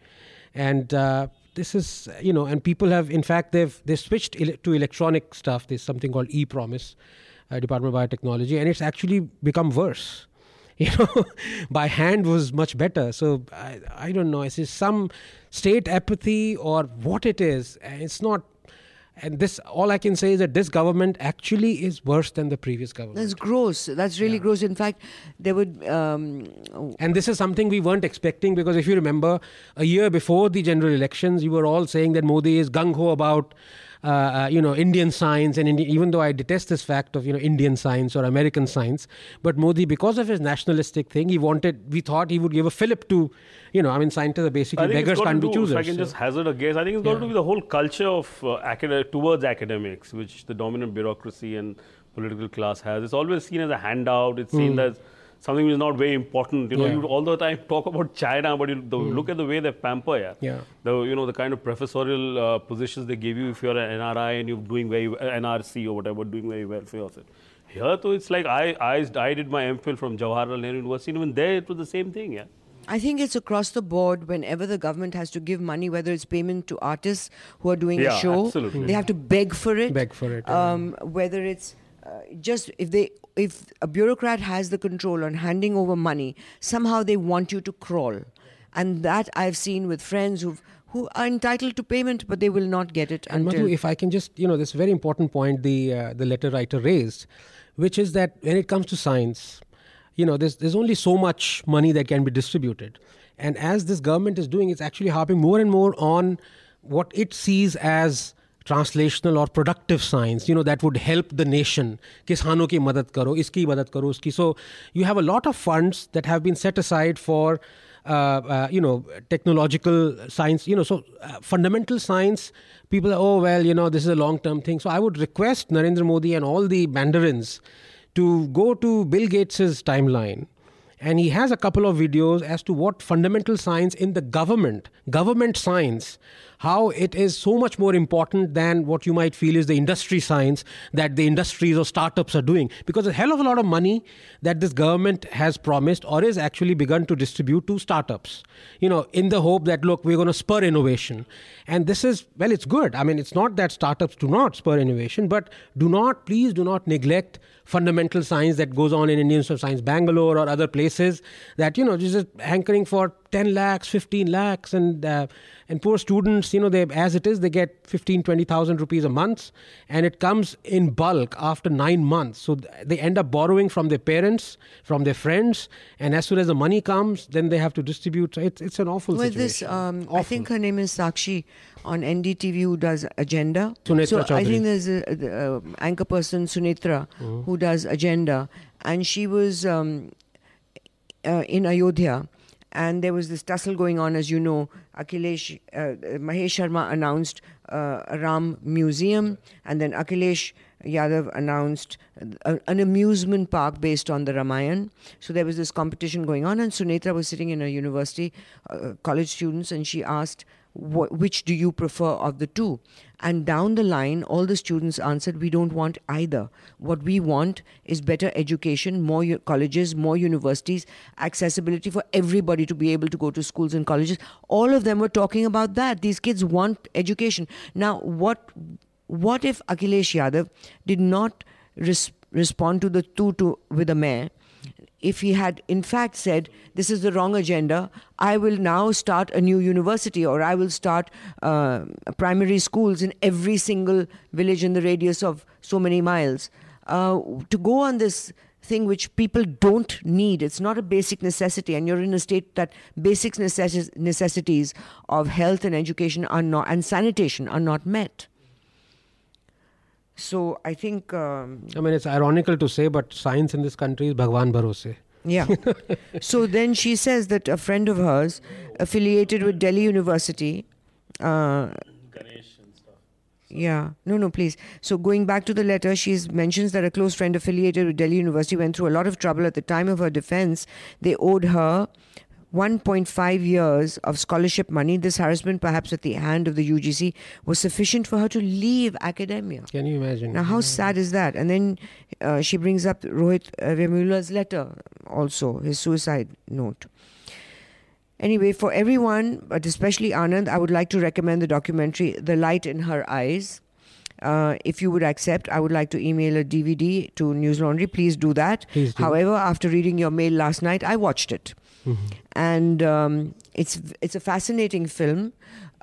and uh, this is you know and people have in fact they've they switched ele- to electronic stuff. There's something called e-PROMIS uh, department of biotechnology and it's actually become worse. You know by hand was much better. So i, I don't know. It's some state apathy or what it is it's not and this all i can say is that this government actually is worse than the previous government That's gross. That's really gross. In fact, there would. Um, And this is something we weren't expecting because if you remember, a year before the general elections, you were all saying that Modi is gung ho about. Uh, uh, you know Indian science and Indi- even though I detest this fact of you know Indian science or American science, but Modi because of his nationalistic thing, he wanted we thought he would give a fillip to, you know I mean scientists are basically beggars can't to be choosers. If I can so- just hazard a guess, I think it's got to Yeah. do with the whole culture of uh, acad- towards academics, which the dominant bureaucracy and political class has. It's always seen as a handout. It's seen as something which is not very important. You know. Yeah. You all the time talk about China, but you the, look at the way they pamper. Yeah. Yeah. The you know the kind of professorial uh, positions they give you if you're an NRI and you're doing very NRC or whatever, doing very well for yourself. Here, though, it's like I, I I did my MPhil from Jawaharlal Nehru University. and Even there, it was the same thing. Yeah. I think it's across the board whenever the government has to give money, whether it's payment to artists who are doing Yeah, a show, absolutely. they have to beg for it. Beg for it, yeah. Um, whether it's uh, just if they if a bureaucrat has the control on handing over money, somehow they want you to crawl, and that I've seen with friends who who are entitled to payment, but they will not get it And until. Madhu, if I can just, you know, this very important point the uh, the letter writer raised, which is that when it comes to science, you know, there's there's only so much money that can be distributed, and as this government is doing, it's actually harping more and more on what it sees as translational or productive science you know that would help the nation किसानों की मदद करो इसकी मदद करो उसकी so you have a lot of funds that have been set aside for uh, uh, you know technological science you know so uh, fundamental science people are oh well you know this is a long term thing so i would request narendra modi and all the mandarins to go to bill gates's timeline and he has a couple of videos as to what fundamental science in the government government science how it is so much more important than what you might feel is the industry science that the industries or startups are doing. Because a hell of a lot of money that this government has promised or is actually begun to distribute to startups you know in the hope that look we're going to spur innovation. And this is well it's good. I mean it's not that startups do not spur innovation but do not please do not neglect fundamental science that goes on in Indian Institute of Science Bangalore or other places that you know just hankering for 10 lakhs 15 lakhs and uh, and poor students you know they as it is they get 15 20000 rupees a month and it comes in bulk after 9 months. So they end up borrowing from their parents from their friends and as soon as the money comes then they have to distribute. It's it's an awful Well, situation. this um, I think her name is Sakshi on NDTV who does Agenda. Sunetra so I think there's a, a, a anchor person Sunetra who does Agenda, and she was um, uh, in Ayodhya. And there was this tussle going on, as you know. Akhilesh, uh, uh, Mahesh Sharma announced uh, a Ram Museum, and then Akhilesh Yadav announced a, an amusement park based on the Ramayan. So there was this competition going on, and Sunetra was sitting in a university, uh, college students, and she asked Wh- which do you prefer of the two? And down the line, all the students answered, We don't want either. What we want is better education, more u- colleges, more universities, accessibility for everybody to be able to go to schools and colleges. All of them were talking about that. These kids want education. Now, what, what if Akhilesh Yadav did not res- respond to the two to, with a mayor? If he had in fact said this is the wrong agenda i will now start a new university or i will start uh, primary schools in every single village in the radius of so many miles. Uh, to go on this thing which people don't need it's not a basic necessity and you're in a state that basic necessi- necessities of health and education are not and sanitation are not met so i think um, I mean, it's ironical to say, but science in this country is Bhagwan Bharose. Yeah. so then she says that a friend of hers, affiliated with Delhi University, uh, Ganesh and stuff. yeah, no, no, please. So going back to the letter, she mentions that a close friend affiliated with Delhi University went through a lot of trouble at the time of her defense. They owed her 1.5 years of scholarship money. This harassment, perhaps at the hand of the UGC, was sufficient for her to leave academia. Can you imagine? Now, how sad is that? And then uh, she brings up Rohit uh, Vemula's letter, also his suicide note. Anyway, for everyone, but especially Anand, I would like to recommend the documentary "The Light in Her Eyes." Uh, if you would accept, I would like to email a DVD to News Laundry. Please do that. Please do. However, after reading your mail last night, I watched it, and um, it's it's a fascinating film.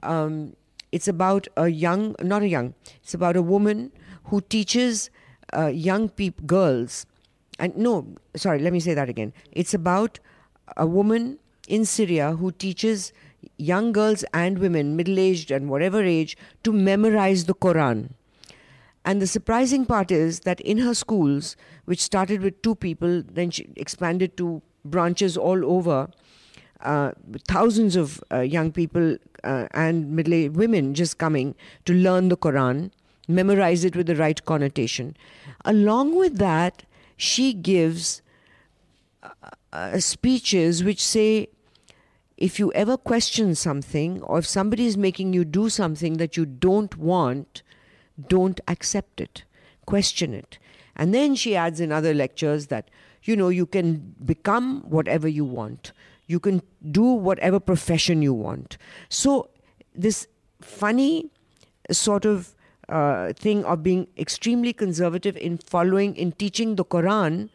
Um, it's about a young, not a young, it's about a woman who teaches uh, young peop girls. And no, sorry, let me say that again. It's about a woman in Syria who teaches young girls and women, middle aged and whatever age, to memorize the Quran. And the surprising part is that in her schools, which started with two people, then she expanded to branches all over, uh, thousands of uh, young people uh, and middle-aged women just coming to learn the Quran, memorize it with the right connotation. Along with that, she gives uh, speeches which say, if you ever question something, or if somebody is making you do something that you don't want, don't accept it, question it. And then she adds in other lectures that, you know, you can become whatever you want, you can do whatever profession you want. So, this funny sort of uh, thing of being extremely conservative in following, in teaching the Quran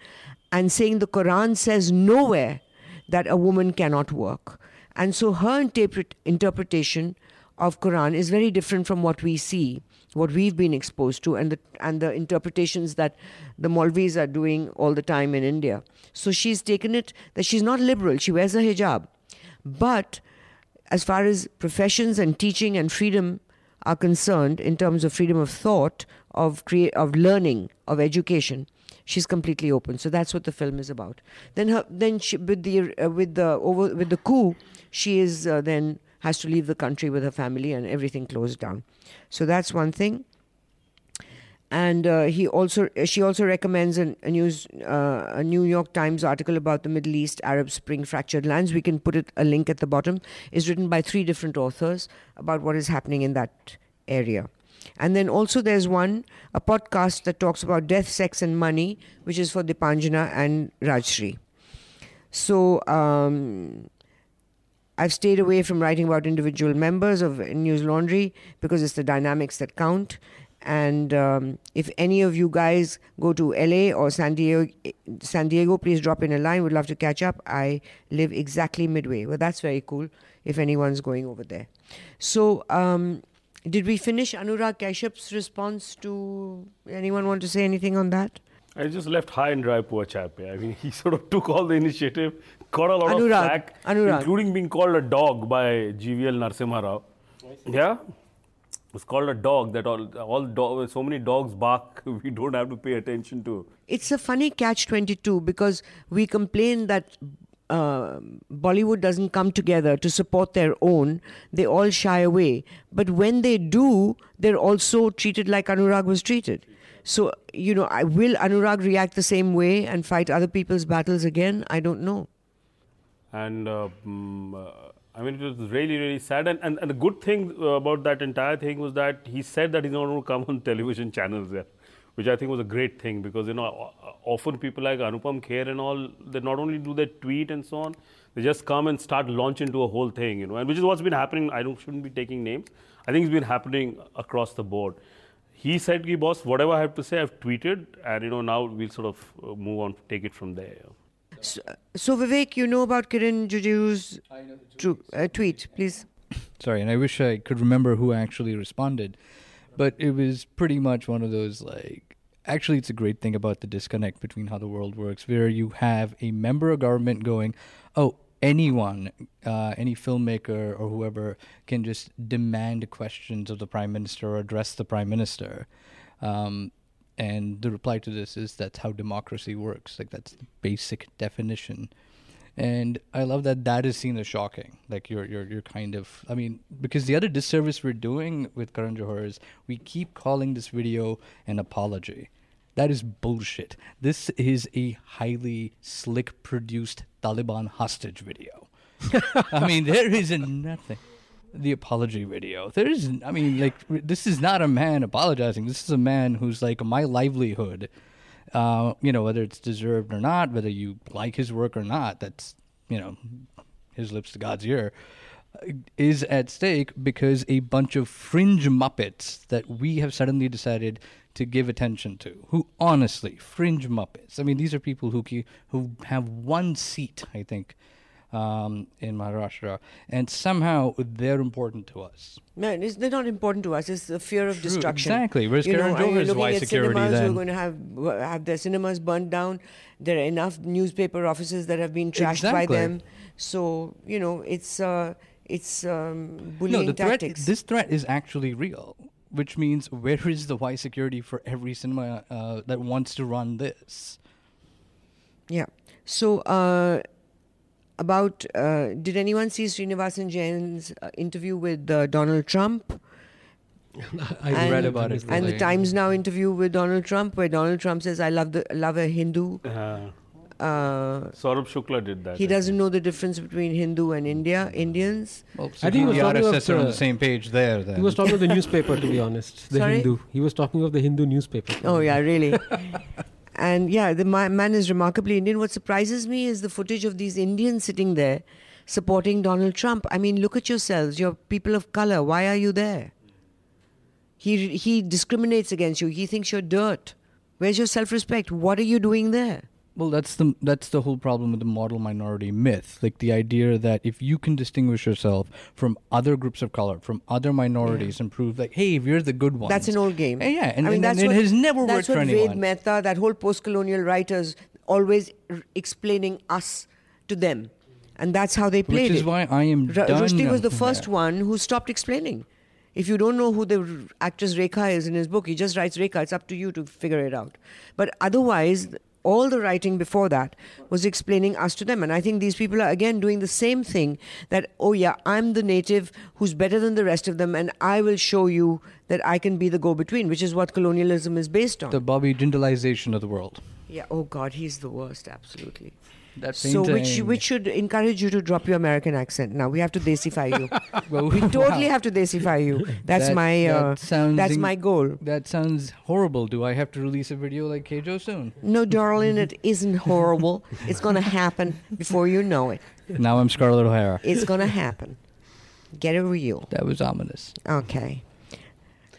and saying the Quran says nowhere that a woman cannot work. And so her interpret- interpretation of Quran is very different from what we see, what we've been exposed to, and the and the interpretations that the Maulvis are doing all the time in India. So she's taken it that she's not liberal; she wears a hijab, but as far as professions and teaching and freedom are concerned, in terms of freedom of thought, of create, of learning, of education, she's completely open. So that's what the film is about. Then her, then she, with the uh, with the over with the coup, she is uh, then has to leave the country with her family and everything closed down. So that's one thing. And uh, he also she also recommends an, a news uh, a New York Times article about the Middle East Arab Spring fractured lands. We can put it a link at the bottom. is written by three different authors about what is happening in that area. And then also there's one, a podcast that talks about death, sex, and money, which is for Deepanjana and Rajshri. So um, I've stayed away from writing about individual members of News Laundry because it's the dynamics that count. And um, if any of you guys go to LA or San Diego, San Diego, please drop in a line. Would love to catch up. I live exactly midway. Well, that's very cool. If anyone's going over there, so um, did we finish Anurag Kashyap's response to? Anyone want to say anything on that? I just left high and dry, poor chap. I mean, he sort of took all the initiative, got a lot Anurag, of flack, Anurag. including being called a dog by GVL Narasimha Rao. Yeah, it's called a dog. That all, all dog, so many dogs bark. We don't have to pay attention to. It's a funny catch 22 because we complain that uh, Bollywood doesn't come together to support their own. They all shy away. But when they do, they're also treated like Anurag was treated. So, you know, I, will Anurag react the same way and fight other people's battles again? I don't know. And uh, mm, uh, I mean, it was really, really sad. And, and, and the good thing uh, about that entire thing was that he said that he's not going to come on television channels there, which I think was a great thing because, you know, often people like Anupam Kher and all, they not only do their tweet and so on, they just come and start launch into a whole thing, you know, and which is what's been happening. I don't, shouldn't be taking names. I think it's been happening across the board. He said, "Ki boss, whatever I have to say, I've tweeted, and you know now we'll sort of uh, move on, take it from there." So, so Vivek, you know about Kiren Rijiju's tru- uh, tweet, please. Sorry, and I wish I could remember who actually responded, but it was pretty much one of those like. Actually, it's a great thing about the disconnect between how the world works, where you have a member of government going, "Oh, anyone, uh, any filmmaker or whoever can just demand questions of the prime minister or address the prime minister." Um, and the reply to this is that's how democracy works. Like that's the basic definition. And I love that that is seen as shocking. Like you're you're you're kind of I mean because the other disservice we're doing with Karan Johar is we keep calling this video an apology. That is bullshit. This is a highly slick produced Taliban hostage video. I mean there is nothing the apology video. There is, I mean, like this is not a man apologizing. This is a man who's like my livelihood. Uh, you know, whether it's deserved or not, whether you like his work or not, that's you know, his lips to God's ear, is at stake because a bunch of fringe muppets that we have suddenly decided to give attention to. Who honestly, fringe muppets. I mean, these are people who who have one seat, I think um, in Maharashtra, and somehow they're important to us. Man, they're not important to us. It's the fear of True, destruction. exactly. Whereas you know, you Johar's looking at security cinemas who are going to have have their cinemas burnt down. There are enough newspaper offices that have been trashed by Exactly. them. So you know, it's uh, it's um, bullying no, the threat. This threat is actually real, which means where is the Y security for every cinema uh, that wants to run this? Yeah. So, uh, about uh, did anyone see Sreenivasan Jain's uh, interview with uh, Donald Trump? I And- read about it. And the Times Now interview with Donald Trump, where Donald Trump says, "I love the love a Hindu." Uh, Uh, Saurabh Shukla did that. he I doesn't think. know the difference between Hindu and India Indians. Well, I think he was the talking of RSS are on the- the same page there. Then He was talking of the newspaper, to be honest. The Sorry? Hindu. He was talking of the Hindu newspaper. Oh yeah, really. and yeah, the ma- man is remarkably Indian. What surprises me is the footage of these Indians sitting there supporting Donald Trump. I mean, look at yourselves. You're people of color. Why are you there? He he discriminates against you. He thinks you're dirt. Where's your self-respect? What are you doing there? Well, that's the that's the whole problem with the model minority myth. Like the idea that if you can distinguish yourself from other groups of color, from other minorities, and prove like, hey, if you're the good one, That's an old game. Eh, yeah, and, I mean, and- that's and what, it has never that's worked for what Ved anyone. Mehta, that whole post-colonial writers always r- explaining us to them, and that's how they played it. Which is it. why I am done. Rushdie was the Yeah. first one who stopped explaining. If you don't know who the r- actress Rekha is in his book, he just writes Rekha. It's up to you to figure it out. But otherwise, all the writing before that was explaining us to them. And I think these people are again doing the same thing that, oh, yeah, I'm the native who's better than the rest of them, and I will show you that I can be the go between, which is what colonialism is based on. The Bobby Jindalization of the world. yeah, oh, God, he's the worst, absolutely. That So, which, which should encourage you to drop your American accent. Now, we have to Desify you. Well, We totally wow. have to Desify you. That's That- my uh, that sounds that's in- my goal. That sounds horrible. Do I have to release a video like KJo soon? No, darling, it isn't horrible. It's going to happen before you know it. now I'm Scarlett O'Hara. It's going to happen. Get it real. That was ominous. Okay.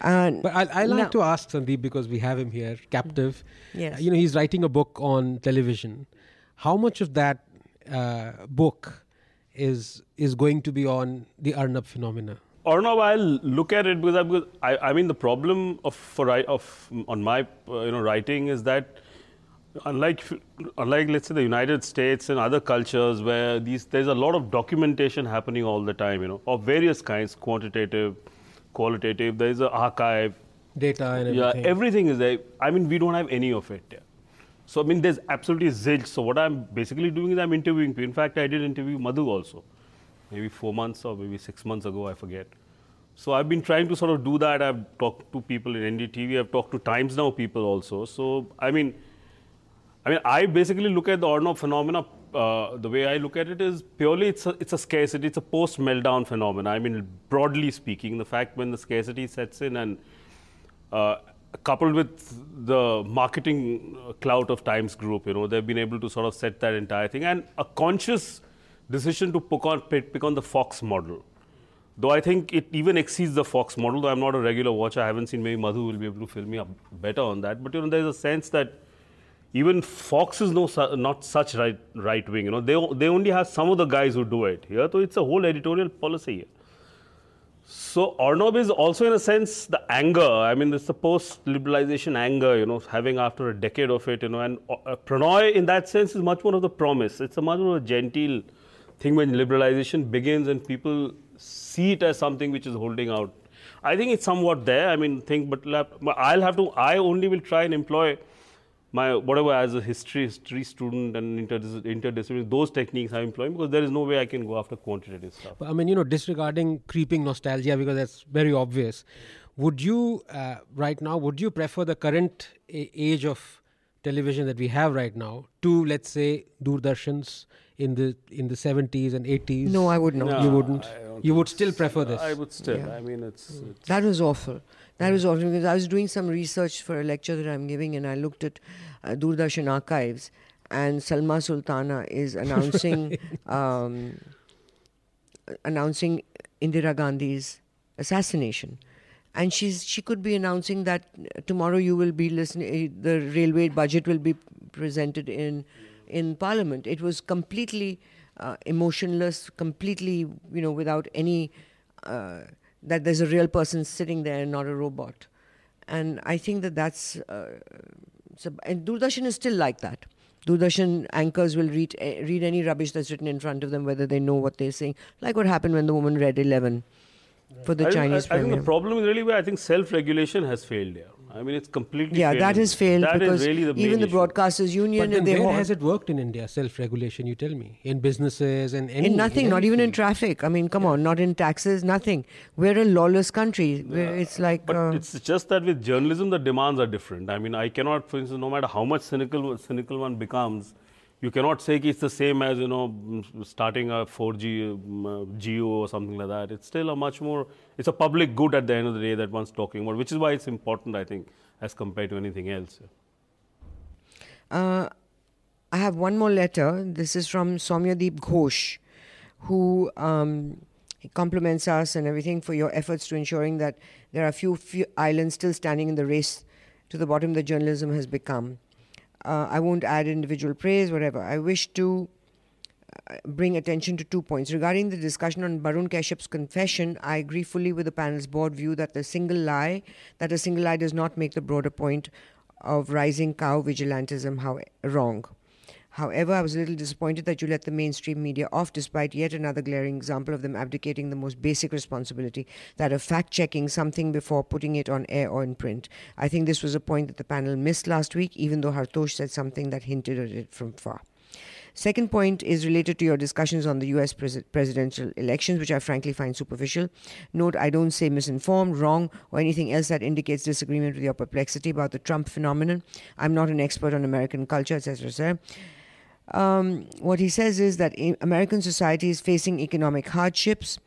Uh, But I, I like now- to ask Sandeep because we have him here, captive. Yes. Uh, you know, he's writing a book on television. How much of that uh, book is is going to be on the Arnab phenomena? Or no, I'll look at it because I, because I, I mean the problem of for of on my uh, you know writing is that unlike unlike let's say the United States and other cultures where these there's a lot of documentation happening all the time you know of various kinds quantitative qualitative there's an archive Data and yeah everything. everything is there I mean we don't have any of it yeah. So I mean there's absolutely zilch so what I'm basically doing is I'm interviewing people in fact I did interview Madhu also maybe four months or maybe six months ago I forget so I've been trying to sort of do that. I've talked to people in NDTV. I've talked to Times Now people also. So I mean, I mean, I basically look at the Arnab phenomena uh, the way I look at it is purely it's a, it's a scarcity, it's a post meltdown phenomenon. I mean, broadly speaking, the fact when the scarcity sets in and uh, coupled with the marketing uh, clout of Times Group, you know, they've been able to sort of set that entire thing and a conscious decision to pick on, pick on the Fox model. Though I think it even exceeds the Fox model, though I'm not a regular watcher, I haven't seen maybe Madhu will be able to fill me up better on that. But you know, there's a sense that even Fox is no not such right right wing. You know, they they only have some of the guys who do it here. So it's a whole editorial policy. Here. So Arnab is also in a sense the anger. I mean, it's the post-liberalization anger. You know, having after a decade of it. You know, and uh, Prannoy in that sense is much more of the promise. It's a much more genteel thing when liberalization begins and people see it as something which is holding out. I think it's somewhat there. I mean, think, but I'll have to. I only will try and employ my whatever as a history history student and interdis- interdisciplinary those techniques I'm employing because there is no way I can go after quantitative stuff. I mean, you know, disregarding creeping nostalgia because that's very obvious. Would you uh, right now? Would you prefer the current a- age of television that we have right now to let's say Doordarshan's in the in the 70s and 80s? No, I would not. No, you wouldn't. You would still prefer this. I would still. Yeah. I mean, it's, it's That was awful. That was awful because I was doing some research for a lecture that I'm giving, and I looked at uh, Doordarshan archives, and Salma Sultana is announcing um, announcing Indira Gandhi's assassination. And she's she could be announcing that tomorrow you will be listening. The railway budget will be presented in in Parliament. It was completely uh, emotionless, completely you know without any uh, that there's a real person sitting there and not a robot. And I think that that's uh, so, and Doordarshan is still like that. Doordarshan anchors will read eh, read any rubbish that's written in front of them, whether they know what they're saying. Like what happened when the woman read Eleven for the I, think- Chinese I, I think the problem is really where I think self-regulation has failed here. I mean, it's completely yeah, failed that has failed That is because really the even main the issue. broadcasters union But then where has it worked in India? Self-regulation, you tell me, in businesses and any in nothing, in not even in traffic. I mean, come on, not in taxes, nothing. We're a lawless country. Where it's like But uh, it's just that with journalism, the demands are different. I mean, I cannot, for instance, no matter how much cynical cynical one becomes, you cannot say it's the same as you know mm, starting a 4G um, uh, Jio or something like that. It's still a much more. It's a public good at the end of the day that one's talking about, which is why it's important, I think, as compared to anything else. Uh, I have one more letter. This is from Soumyadeep Ghosh, who um, compliments us and everything for your efforts to ensuring that there are few, few islands still standing in the race to the bottom that journalism has become. Uh, I won't add individual praise, whatever. I wish to uh, bring attention to two points. Regarding the discussion on Barun Kashyap's confession, I agree fully with the panel's broad view that the single lie, that a single lie does not make the broader point of rising cow vigilantism how wrong. However, I was a little disappointed that you let the mainstream media off despite yet another glaring example of them abdicating the most basic responsibility that of fact checking something before putting it on air or in print. I think this was a point that the panel missed last week, even though Hartosh said something that hinted at it from far. Second point is related to your discussions on the US pres- presidential elections, which I frankly find superficial. Note, I don't say misinformed, wrong, or anything else that indicates disagreement with your perplexity about the Trump phenomenon. I'm not an expert on American culture, etc. etc. Um, what he says is that American society is facing economic hardships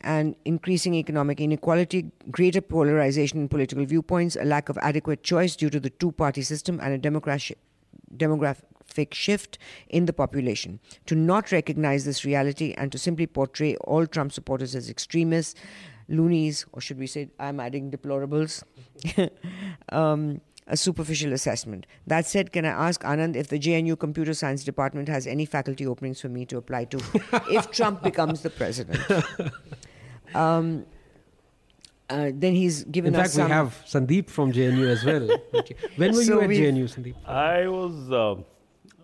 and increasing economic inequality, greater polarization in political viewpoints, a lack of adequate choice due to the two party system, and a demographic shift in the population. To not recognize this reality and to simply portray all Trump supporters as extremists, loonies, or should we say, I'm adding deplorables, um, a superficial assessment. That said, can I ask Anand if the JNU Computer Science Department has any faculty openings for me to apply to if Trump becomes the president? Um, uh, then he's given In us fact, we have Sandeep from JNU as well. When were So you at we- JNU, Sandeep? I was, uh,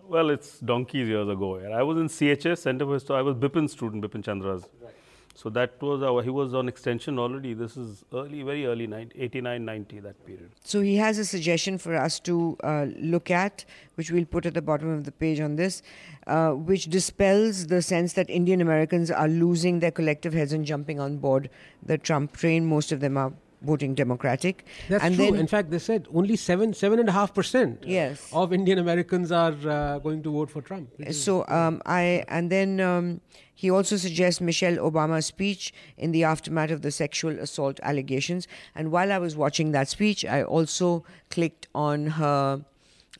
well, it's donkeys years ago. I was in CHS, Center for History. I was Bipan student, Bipan Chandras. So that was, our, he was on extension already. This is early, very early, 90, 89, 90, that period. So he has a suggestion for us to uh, look at, which we'll put at the bottom of the page on this, uh, which dispels the sense that Indian Americans are losing their collective heads and jumping on board the Trump train. Most of them are voting Democratic. That's and true. Then, In fact, they said only seven, seven and a half percent Yes. of Indian Americans are uh, going to vote for Trump. so um, I and then um, he also suggests Michelle Obama's speech in the aftermath of the sexual assault allegations. And while I was watching that speech, I also clicked on her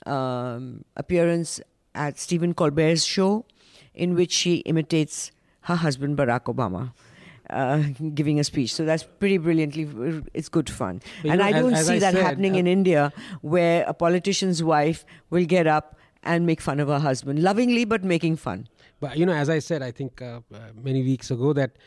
um, appearance at Stephen Colbert's show, in which she imitates her husband Barack Obama. Uh, giving a speech, so that's pretty brilliantly. It's good fun, But you and know, I don't as see I that said, happening uh, in India, where a politician's wife will get up and make fun of her husband, lovingly but making fun. But you know, as I said, I think uh, uh, many weeks ago that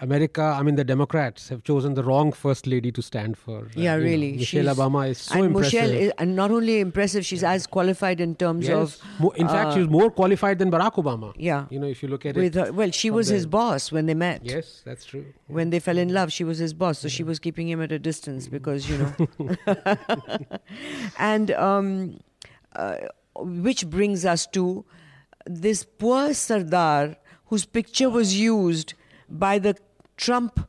America, I mean, the Democrats have chosen the wrong first lady to stand for. uh, Yeah, you know, really. Michelle She's- Obama is so and impressive. Michelle is, and not only impressive, she's as qualified in terms yes. of. Mo- in fact, uh, she's more qualified than Barack Obama. Yeah. You know, if you look at With it. her, well, she was his boss when they met. Yes, that's true. When they fell in love, she was his boss, so she was keeping him at a distance because you know. and um, uh, which brings us to this poor Sardar whose picture was used by the Trump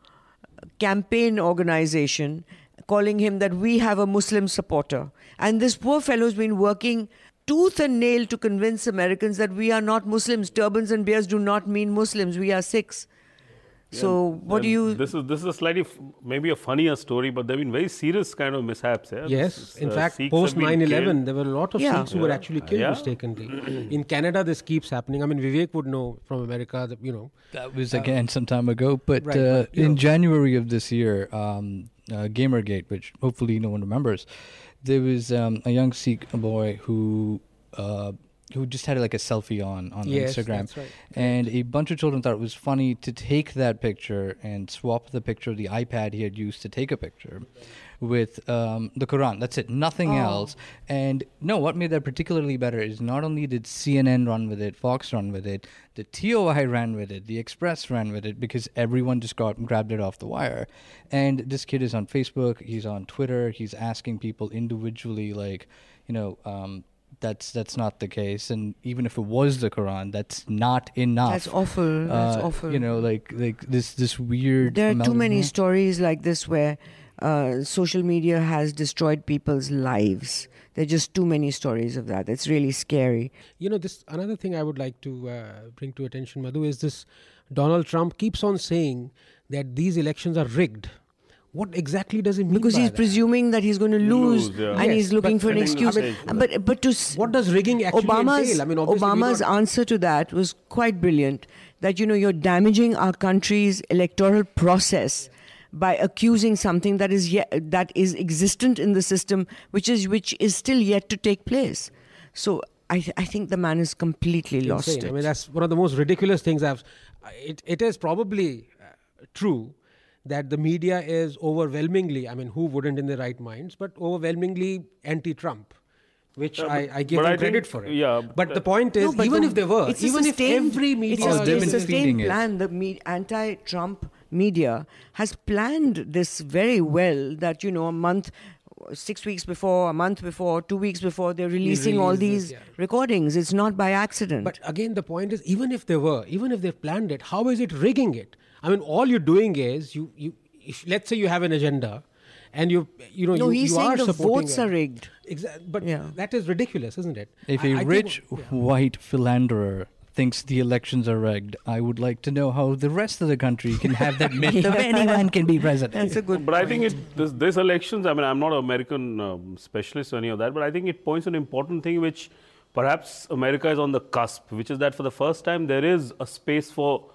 campaign organization, calling him that we have a Muslim supporter. And this poor fellow's been working tooth and nail to convince Americans that we are not Muslims. Turbans and beards do not mean Muslims. We are Sikhs. So what do you? This is this is a slightly f- maybe a funnier story, but there've been very serious kind of mishaps. Yeah? Yes, This, in uh, fact, Sikhs post have been 9 11, there were a lot of Yeah. Sikhs who were actually killed Yeah. mistakenly. in Canada, this keeps happening. I mean, Vivek would know from America that, you know. That was again some time ago, but right, uh, but, in know. January of this year, um, uh, GamerGate, which hopefully no one remembers, there was um, a young Sikh boy who uh, who just had like a selfie on on Yes, Instagram, that's right. and a bunch of children thought it was funny to take that picture and swap the picture of the iPad he had used to take a picture with um, the Quran. That's it, nothing Oh. else. And no, what made that particularly better is not only did CNN run with it, Fox run with it, the TOI ran with it, the Express ran with it because everyone just got grabbed it off the wire. And this kid is on Facebook, he's on Twitter, he's asking people individually, like, you know, um, that's that's not the case, and even if it was the Quran, that's not enough. That's awful. That's Uh, awful. You know, like like this this weird. there are too amalgam- many stories like this where uh, social media has destroyed people's lives. There are just too many stories of that. It's really scary. You know, this another thing I would like to uh, bring to attention, Madhu, is this Donald Trump keeps on saying that these elections are rigged. What exactly does he mean? Because by he's that? presuming that he's going to lose, Lose, yeah. and Yes, he's looking for an excuse. I mean- but but to What does rigging actually Obama's entail? I mean, Obama's answer to that was quite brilliant. That you know you're damaging our country's electoral process by accusing something that is yet that is existent in the system, which is which is still yet to take place. So I th- I think the man is completely lost insane. it. I mean, that's one of the most ridiculous things I've. It, it is probably uh, true that the media is overwhelmingly. I mean, who wouldn't in their right minds, but overwhelmingly anti-Trump. Which Yeah, I, I, give but them I credit think- for it. yeah, but but- the uh, point is, No, even the- if they were, it's even if every media, it's a, it's a been sustained feeding it. plan. The me- anti-Trump media has planned this very well. That you know, a month, six weeks before, a month before, two weeks before, they're releasing all these yeah. recordings. It's not by accident. But again, the point is, even if they were, even if they planned it, how is it rigging it? I mean, all you're doing is you, you. If let's say you have an agenda, and you, you know, no, you, he's you saying are the votes a- are rigged. Exactly, but Yeah. that is ridiculous, isn't it? If a a rich white philanderer thinks the elections are rigged, I would like to know how the rest of the country can have that myth of anyone can be president. That's a good. But I think it, this, this elections, I mean, I'm not an American um, specialist or any of that, but I think it points to an important thing which perhaps America is on the cusp, which is that for the first time there is a space for,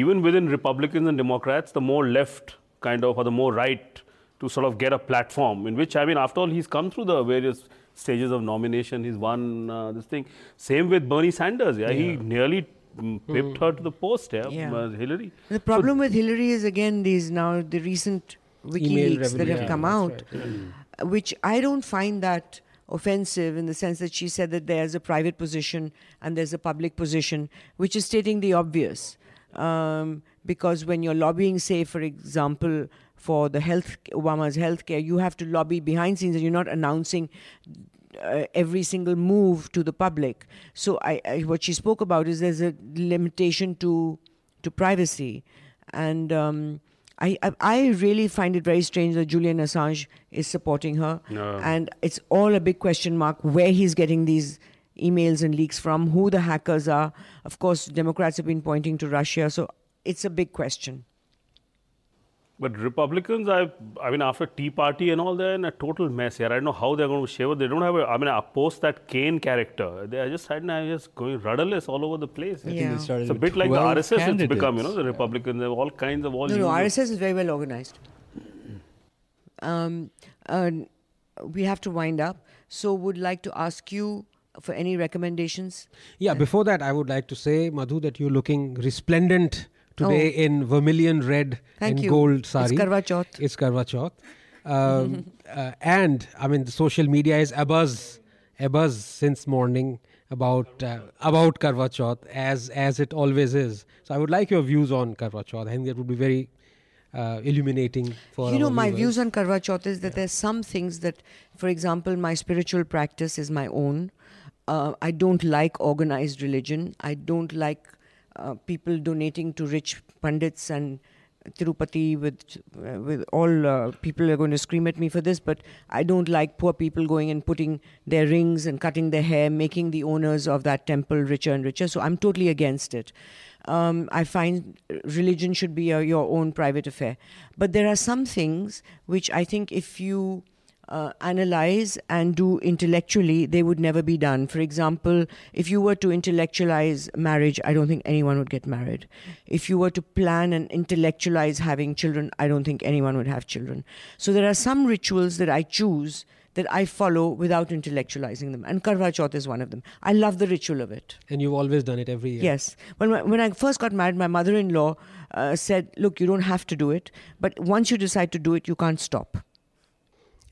even within Republicans and Democrats, the more left kind of, or the more right to sort of get a platform in which, I mean, after all, he's come through the various stages of nomination, he's won uh, this thing. Same with Bernie Sanders, yeah, he nearly mm, pipped her to the post, yeah, Yeah. uh, Hillary. The problem with Hillary is again these now the recent WikiLeaks that have revolution, come that's out, right, uh, which I don't find that offensive in the sense that she said that there's a private position and there's a public position, which is stating the obvious. Um, because when you're lobbying, say, for example, for the health Obama's health care, you have to lobby behind scenes and you're not announcing uh, every single move to the public. So I, I, what she spoke about is there's a limitation to to privacy, and um, I, I I really find it very strange that Julian Assange is supporting her, No. and it's all a big question mark where he's getting these emails and leaks from, who the hackers are. Of course, Democrats have been pointing to Russia, so it's a big question. But Republicans, I, I mean, after Tea Party and all, they're in a total mess here. I don't know how they're going to shape it. They don't have a, I mean, I post that Kane character. They are just, I don't just going rudderless all over the place. I think Yeah. they started It's a bit like the 12 RSS it's become, you know, the Republicans. They have all kinds of all No, no, usual- RSS is very well organized. Um, uh, we have to wind up, so would like to ask you for any recommendations. Yeah, before that, I would like to say, Madhu, that you're looking resplendent today in vermilion red Oh. Thank and you. gold It's sari. Karwa Chauth. It's Karwa Chauth. Um, uh, and I mean, the social media is abuzz, abuzz since morning about uh, about Karwa Chauth as as it always is. So I would like your views on Karwa Chauth. I think that would be very uh, illuminating for you know, my viewers. views on Karwa Chauth is that there's some things that, for example, my spiritual practice is my own. Uh, I don't like organized religion. I don't like uh, people donating to rich pundits and Tirupati with uh, with all uh, people are going to scream at me for this, but I don't like poor people going and putting their rings and cutting their hair, making the owners of that temple richer and richer. So I'm totally against it. Um, I find religion should be a, your own private affair. But there are some things which I think if you uh, analyze and do intellectually, they would never be done. For example, if you were to intellectualize marriage, I don't think anyone would get married. If you were to plan and intellectualize having children, I don't think anyone would have children. So there are some rituals that I choose that I follow without intellectualizing them. And Karwa Chauth is one of them. I love the ritual of it. and you've always done it every year. Yes. When, my, when I first got married, my mother in law uh, said, Look, you don't have to do it, but once you decide to do it, you can't stop.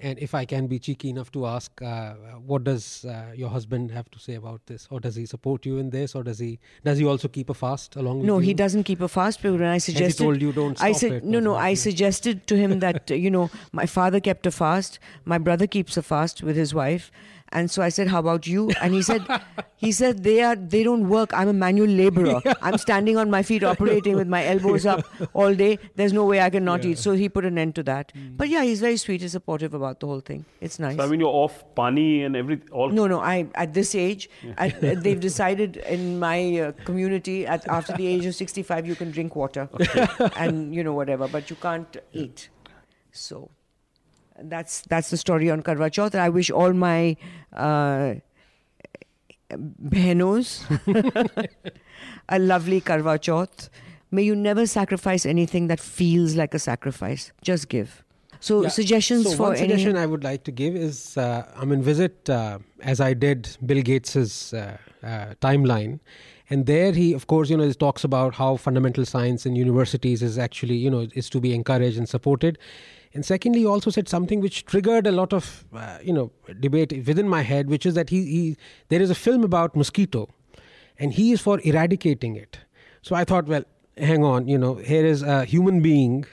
And if I can be cheeky enough to ask, uh, what does uh, your husband have to say about this, or does he support you in this, or does he does he also keep a fast along with you? No, you? he doesn't keep a fast. But when I suggested, told you don't I said it, no, no. I suggested to him that you know my father kept a fast, my brother keeps a fast with his wife, and so I said, "How about you?" And he said, "He said they are they don't work. I'm a manual laborer. I'm standing on my feet, operating with my elbows up all day. There's no way I can not eat." So he put an end to that. But yeah, he's very sweet. He's supportive about the whole thing. It's nice. So, I mean, you're off pani and everything. All No, no. I at this age, at, uh, they've decided in my uh, community at after the age of sixty-five, you can drink water and you know whatever, but you can't eat. So that's that's the story on Karwa Chauth. I wish all my uh, behenos a lovely Karwa Chauth. May you never sacrifice anything that feels like a sacrifice. Just give. So Yeah. suggestions so for one any. suggestion I would like to give is uh, I mean visit uh, as I did Bill Gates's uh, uh, timeline, and there he of course you know he talks about how fundamental science in universities is actually you know is to be encouraged and supported, and secondly he also said something which triggered a lot of uh, you know debate within my head, which is that he, he there is a film about mosquito, and he is for eradicating it. So I thought, well, hang on, you know, here is a human being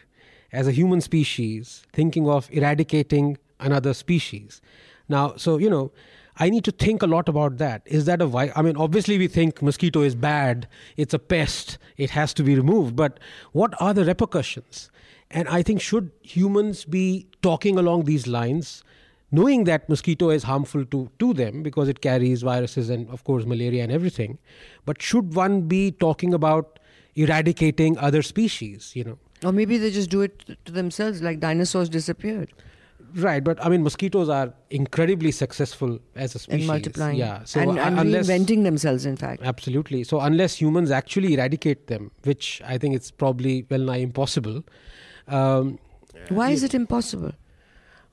as a human species thinking of eradicating another species. Now, so, you know, I need to think a lot about that. Is that a vi- I mean, obviously, we think mosquito is bad, it's a pest, it has to be removed, but what are the repercussions? And I think, should humans be talking along these lines? knowing that mosquito is harmful to, to them because it carries viruses and of course malaria and everything but should one be talking about eradicating other species you know Or maybe they just do it to themselves, like dinosaurs disappeared right but i mean mosquitoes are incredibly successful as a species and multiplying. yeah so and, and unless reinventing themselves, in fact. absolutely so unless humans actually eradicate them which i think it's probably well nigh impossible um, Why is it impossible?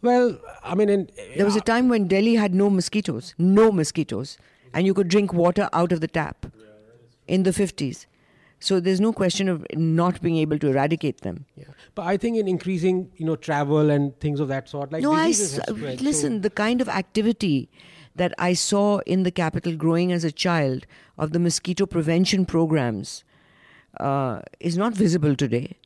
well i mean in, There was a time when Delhi had no mosquitoes, no mosquitoes, and you could drink water out of the tap in the 50s. So there's no question of not being able to eradicate them. yeah. but i think in increasing you know travel and things of that sort like no, I s- spread, so- listen. The kind of activity that I saw in the capital growing as a child of the mosquito prevention programs uh, is not visible today.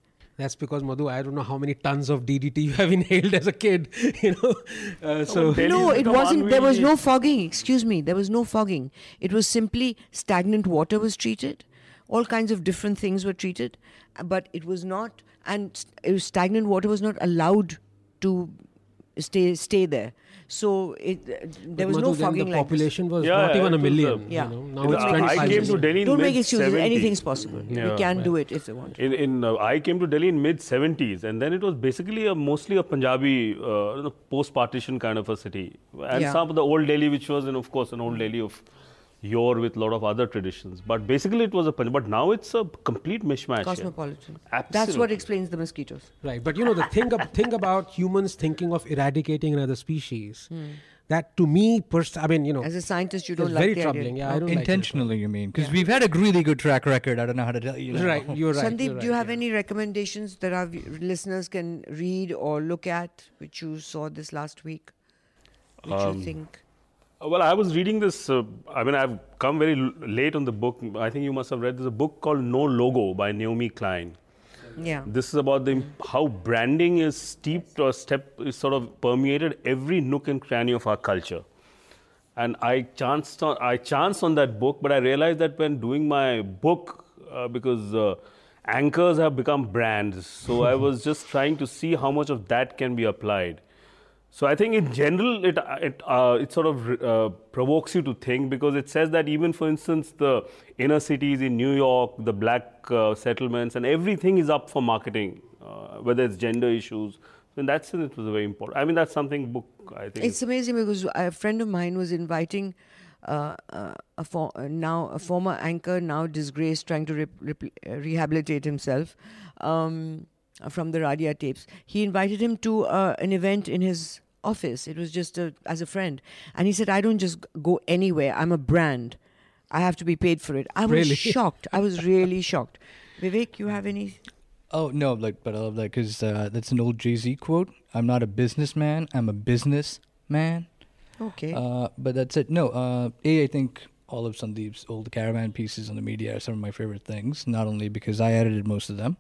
That's because Madhu, I don't know how many tons of DDT you have inhaled as a kid. You know, uh, so Delhi's no, it wasn't. There was no fogging. Excuse me. There was no fogging. It was simply stagnant water was treated. All kinds of different things were treated, but it was not and it was stagnant water was not allowed to stay stay there. So it uh, there was Madhu, no then fogging the like this. population was Yeah, not yeah, even a it was, uh, million. Yeah. You know, now the- it's Don't I, make 25 I came to. Delhi in Don't mid make excuses. 70s. Anything's possible. Yeah. We can Right. do it if they want. In, in uh, I came to Delhi in mid 70s, and then it was basically a mostly a Punjabi uh, post-partition kind of a city, and Yeah. some of the old Delhi, which was, and of course, an old Delhi of yore with a lot of other traditions. But basically, it was a Punjab. But now it's a complete mishmash. here. Cosmopolitan. That's what explains the mosquitoes. Right, but you know the thing, ab- thing about humans thinking of eradicating another species, that to me, pers- I mean, you know, As a scientist, you don't like very the troubling. idea. Yeah, I don't like it. Intentionally, you mean? Because we've had a really good track record. I don't know how to tell you. now. Right, you're right. Sandeep, you're do you right, have yeah. any recommendations that our v- listeners can read or look at, which you saw this last week, which Um, you think? Uh, Well, I was reading this. Uh, I mean, I've come very l- late on the book. I think you must have read. There's a book called No Logo by Naomi Klein. Yeah. This is about the how branding is steeped or step is sort of permeated every nook and cranny of our culture. And I chanced on I chanced on that book, but I realized that when doing my book, uh, because uh, anchors have become brands, so I was just trying to see how much of that can be applied. So I think in general it it uh, it sort of uh, provokes you to think because it says that even for instance the inner cities in New York, the black uh, settlements, and everything is up for marketing, uh, whether it's gender issues. So in that sense, it was very important. I mean, that's something book I think. It's amazing because a friend of mine was inviting uh, uh, a for, now a former anchor, now disgraced, trying to rep- uh, rehabilitate himself um, from the Radia tapes. He invited him to uh, an event in his office. It was just a, as a friend, and he said, "I don't just go anywhere. I'm a brand. I have to be paid for it." I was Really? shocked. I was really shocked. Vivek, you have any? Oh no, like, but I love that because uh, that's an old Jay Z quote. I'm not a businessman. I'm a businessman. Okay. Uh, but that's it. No, uh, a I think all of Sandeep's old caravan pieces on the media are some of my favorite things. Not only because I edited most of them.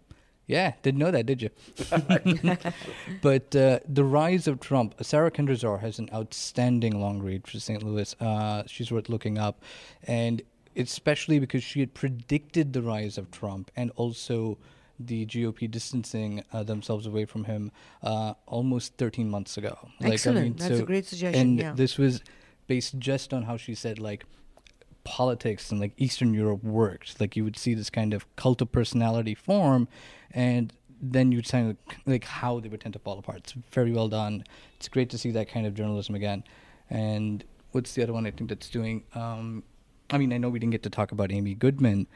Yeah, didn't know that, did you? but uh, the rise of Trump. Sarah Kendzior has an outstanding long read for St. Louis. Uh, she's worth looking up, and especially because she had predicted the rise of Trump and also the GOP distancing uh, themselves away from him uh, almost 13 months ago. Excellent. That's a great suggestion, And yeah. this was based just on how she said, like, politics in like Eastern Europe worked. Like you would see this kind of cult of personality form, and then you'd of like how they would tend to fall apart. It's very well done. It's great to see that kind of journalism again. And what's the other one I think that's doing? Um, I mean, I know we didn't get to talk about Amy Goodman,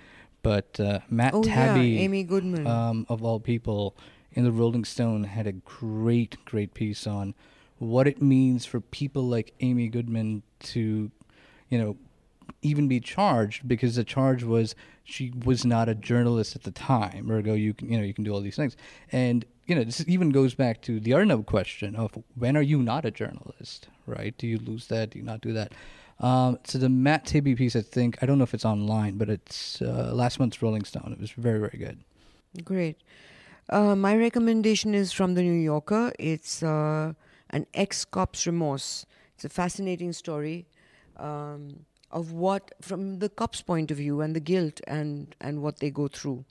but uh, Matt oh Taibbi, yeah, Amy Goodman. um, of all people, in the Rolling Stone had a great, great piece on what it means for people like Amy Goodman to, you know, even be charged because the charge was she was not a journalist at the time. Ergo, you can, you know, you can do all these things, and you know, this even goes back to the Arnab question of when are you not a journalist, right? Do you lose that? Do you not do that? Um, so the Matt Taibbi piece, I think, I don't know if it's online, but it's uh, last month's Rolling Stone. It was very, very good. Great. Uh, my recommendation is from the New Yorker. It's uh, an ex cop's remorse. It's a fascinating story um, of what, from the cop's point of view, and the guilt and, and what they go through.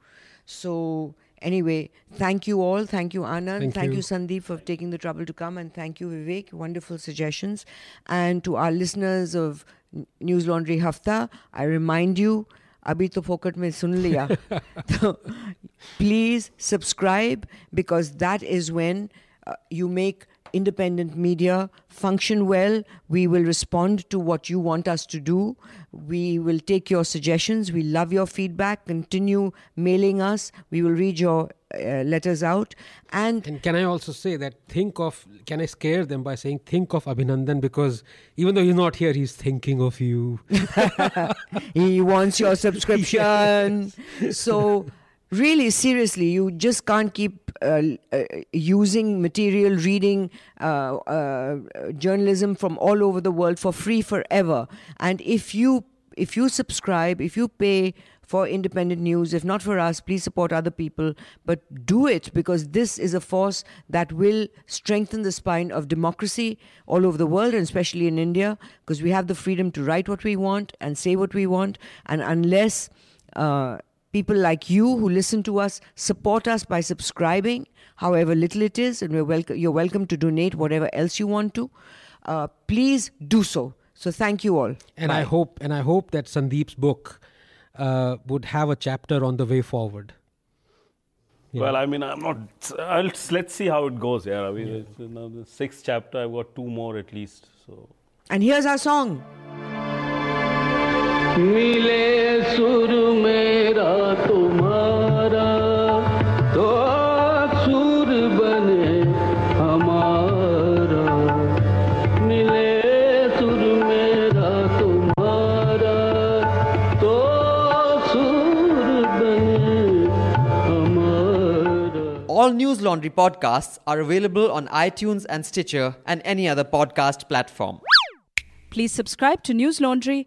So, anyway, thank you all. Thank you, Anand. Thank you. you. Sandeep, for taking the trouble to come. And thank you, Vivek. Wonderful suggestions. And to our listeners of N- News Laundry Hafta, I remind you, अभी तो फोकट में सुन लिया तो please subscribe because that is when uh, you make independent media function well. We will respond to what you want us to do. We will take your suggestions. We love your feedback. Continue mailing us. We will read your uh, letters out. And And can I also say that think of, can I scare them by saying think of Abhinandan because even though he's not here, he's thinking of you. he wants your subscription. so, really, seriously, you just can't keep uh, uh, using material, reading uh, uh, journalism from all over the world for free forever. And if you if you subscribe, if you pay for independent news, if not for us, please support other people. But do it because this is a force that will strengthen the spine of democracy all over the world and especially in India because we have the freedom to write what we want and say what we want. And unless uh, people like you who listen to us support us by subscribing, however little it is, and we're welcome, you're welcome to donate whatever else you want to. Uh, please do so. So thank you all. And I hope and I hope that Sandeep's book uh, would have a chapter on the way forward. Yeah. Well, I mean, I'm not. I'll, let's see how it goes. Yeah, I mean, it's now the sixth chapter. I've got two more at least. So. And here's our song. मिले सुर मेरा तुम्हारा तो सुर बने हमारा मिले सुर मेरा तुम्हारा तो सुर बने हमारा All News Laundry podcasts are available on iTunes and Stitcher and any other podcast platform. Please subscribe to News Laundry.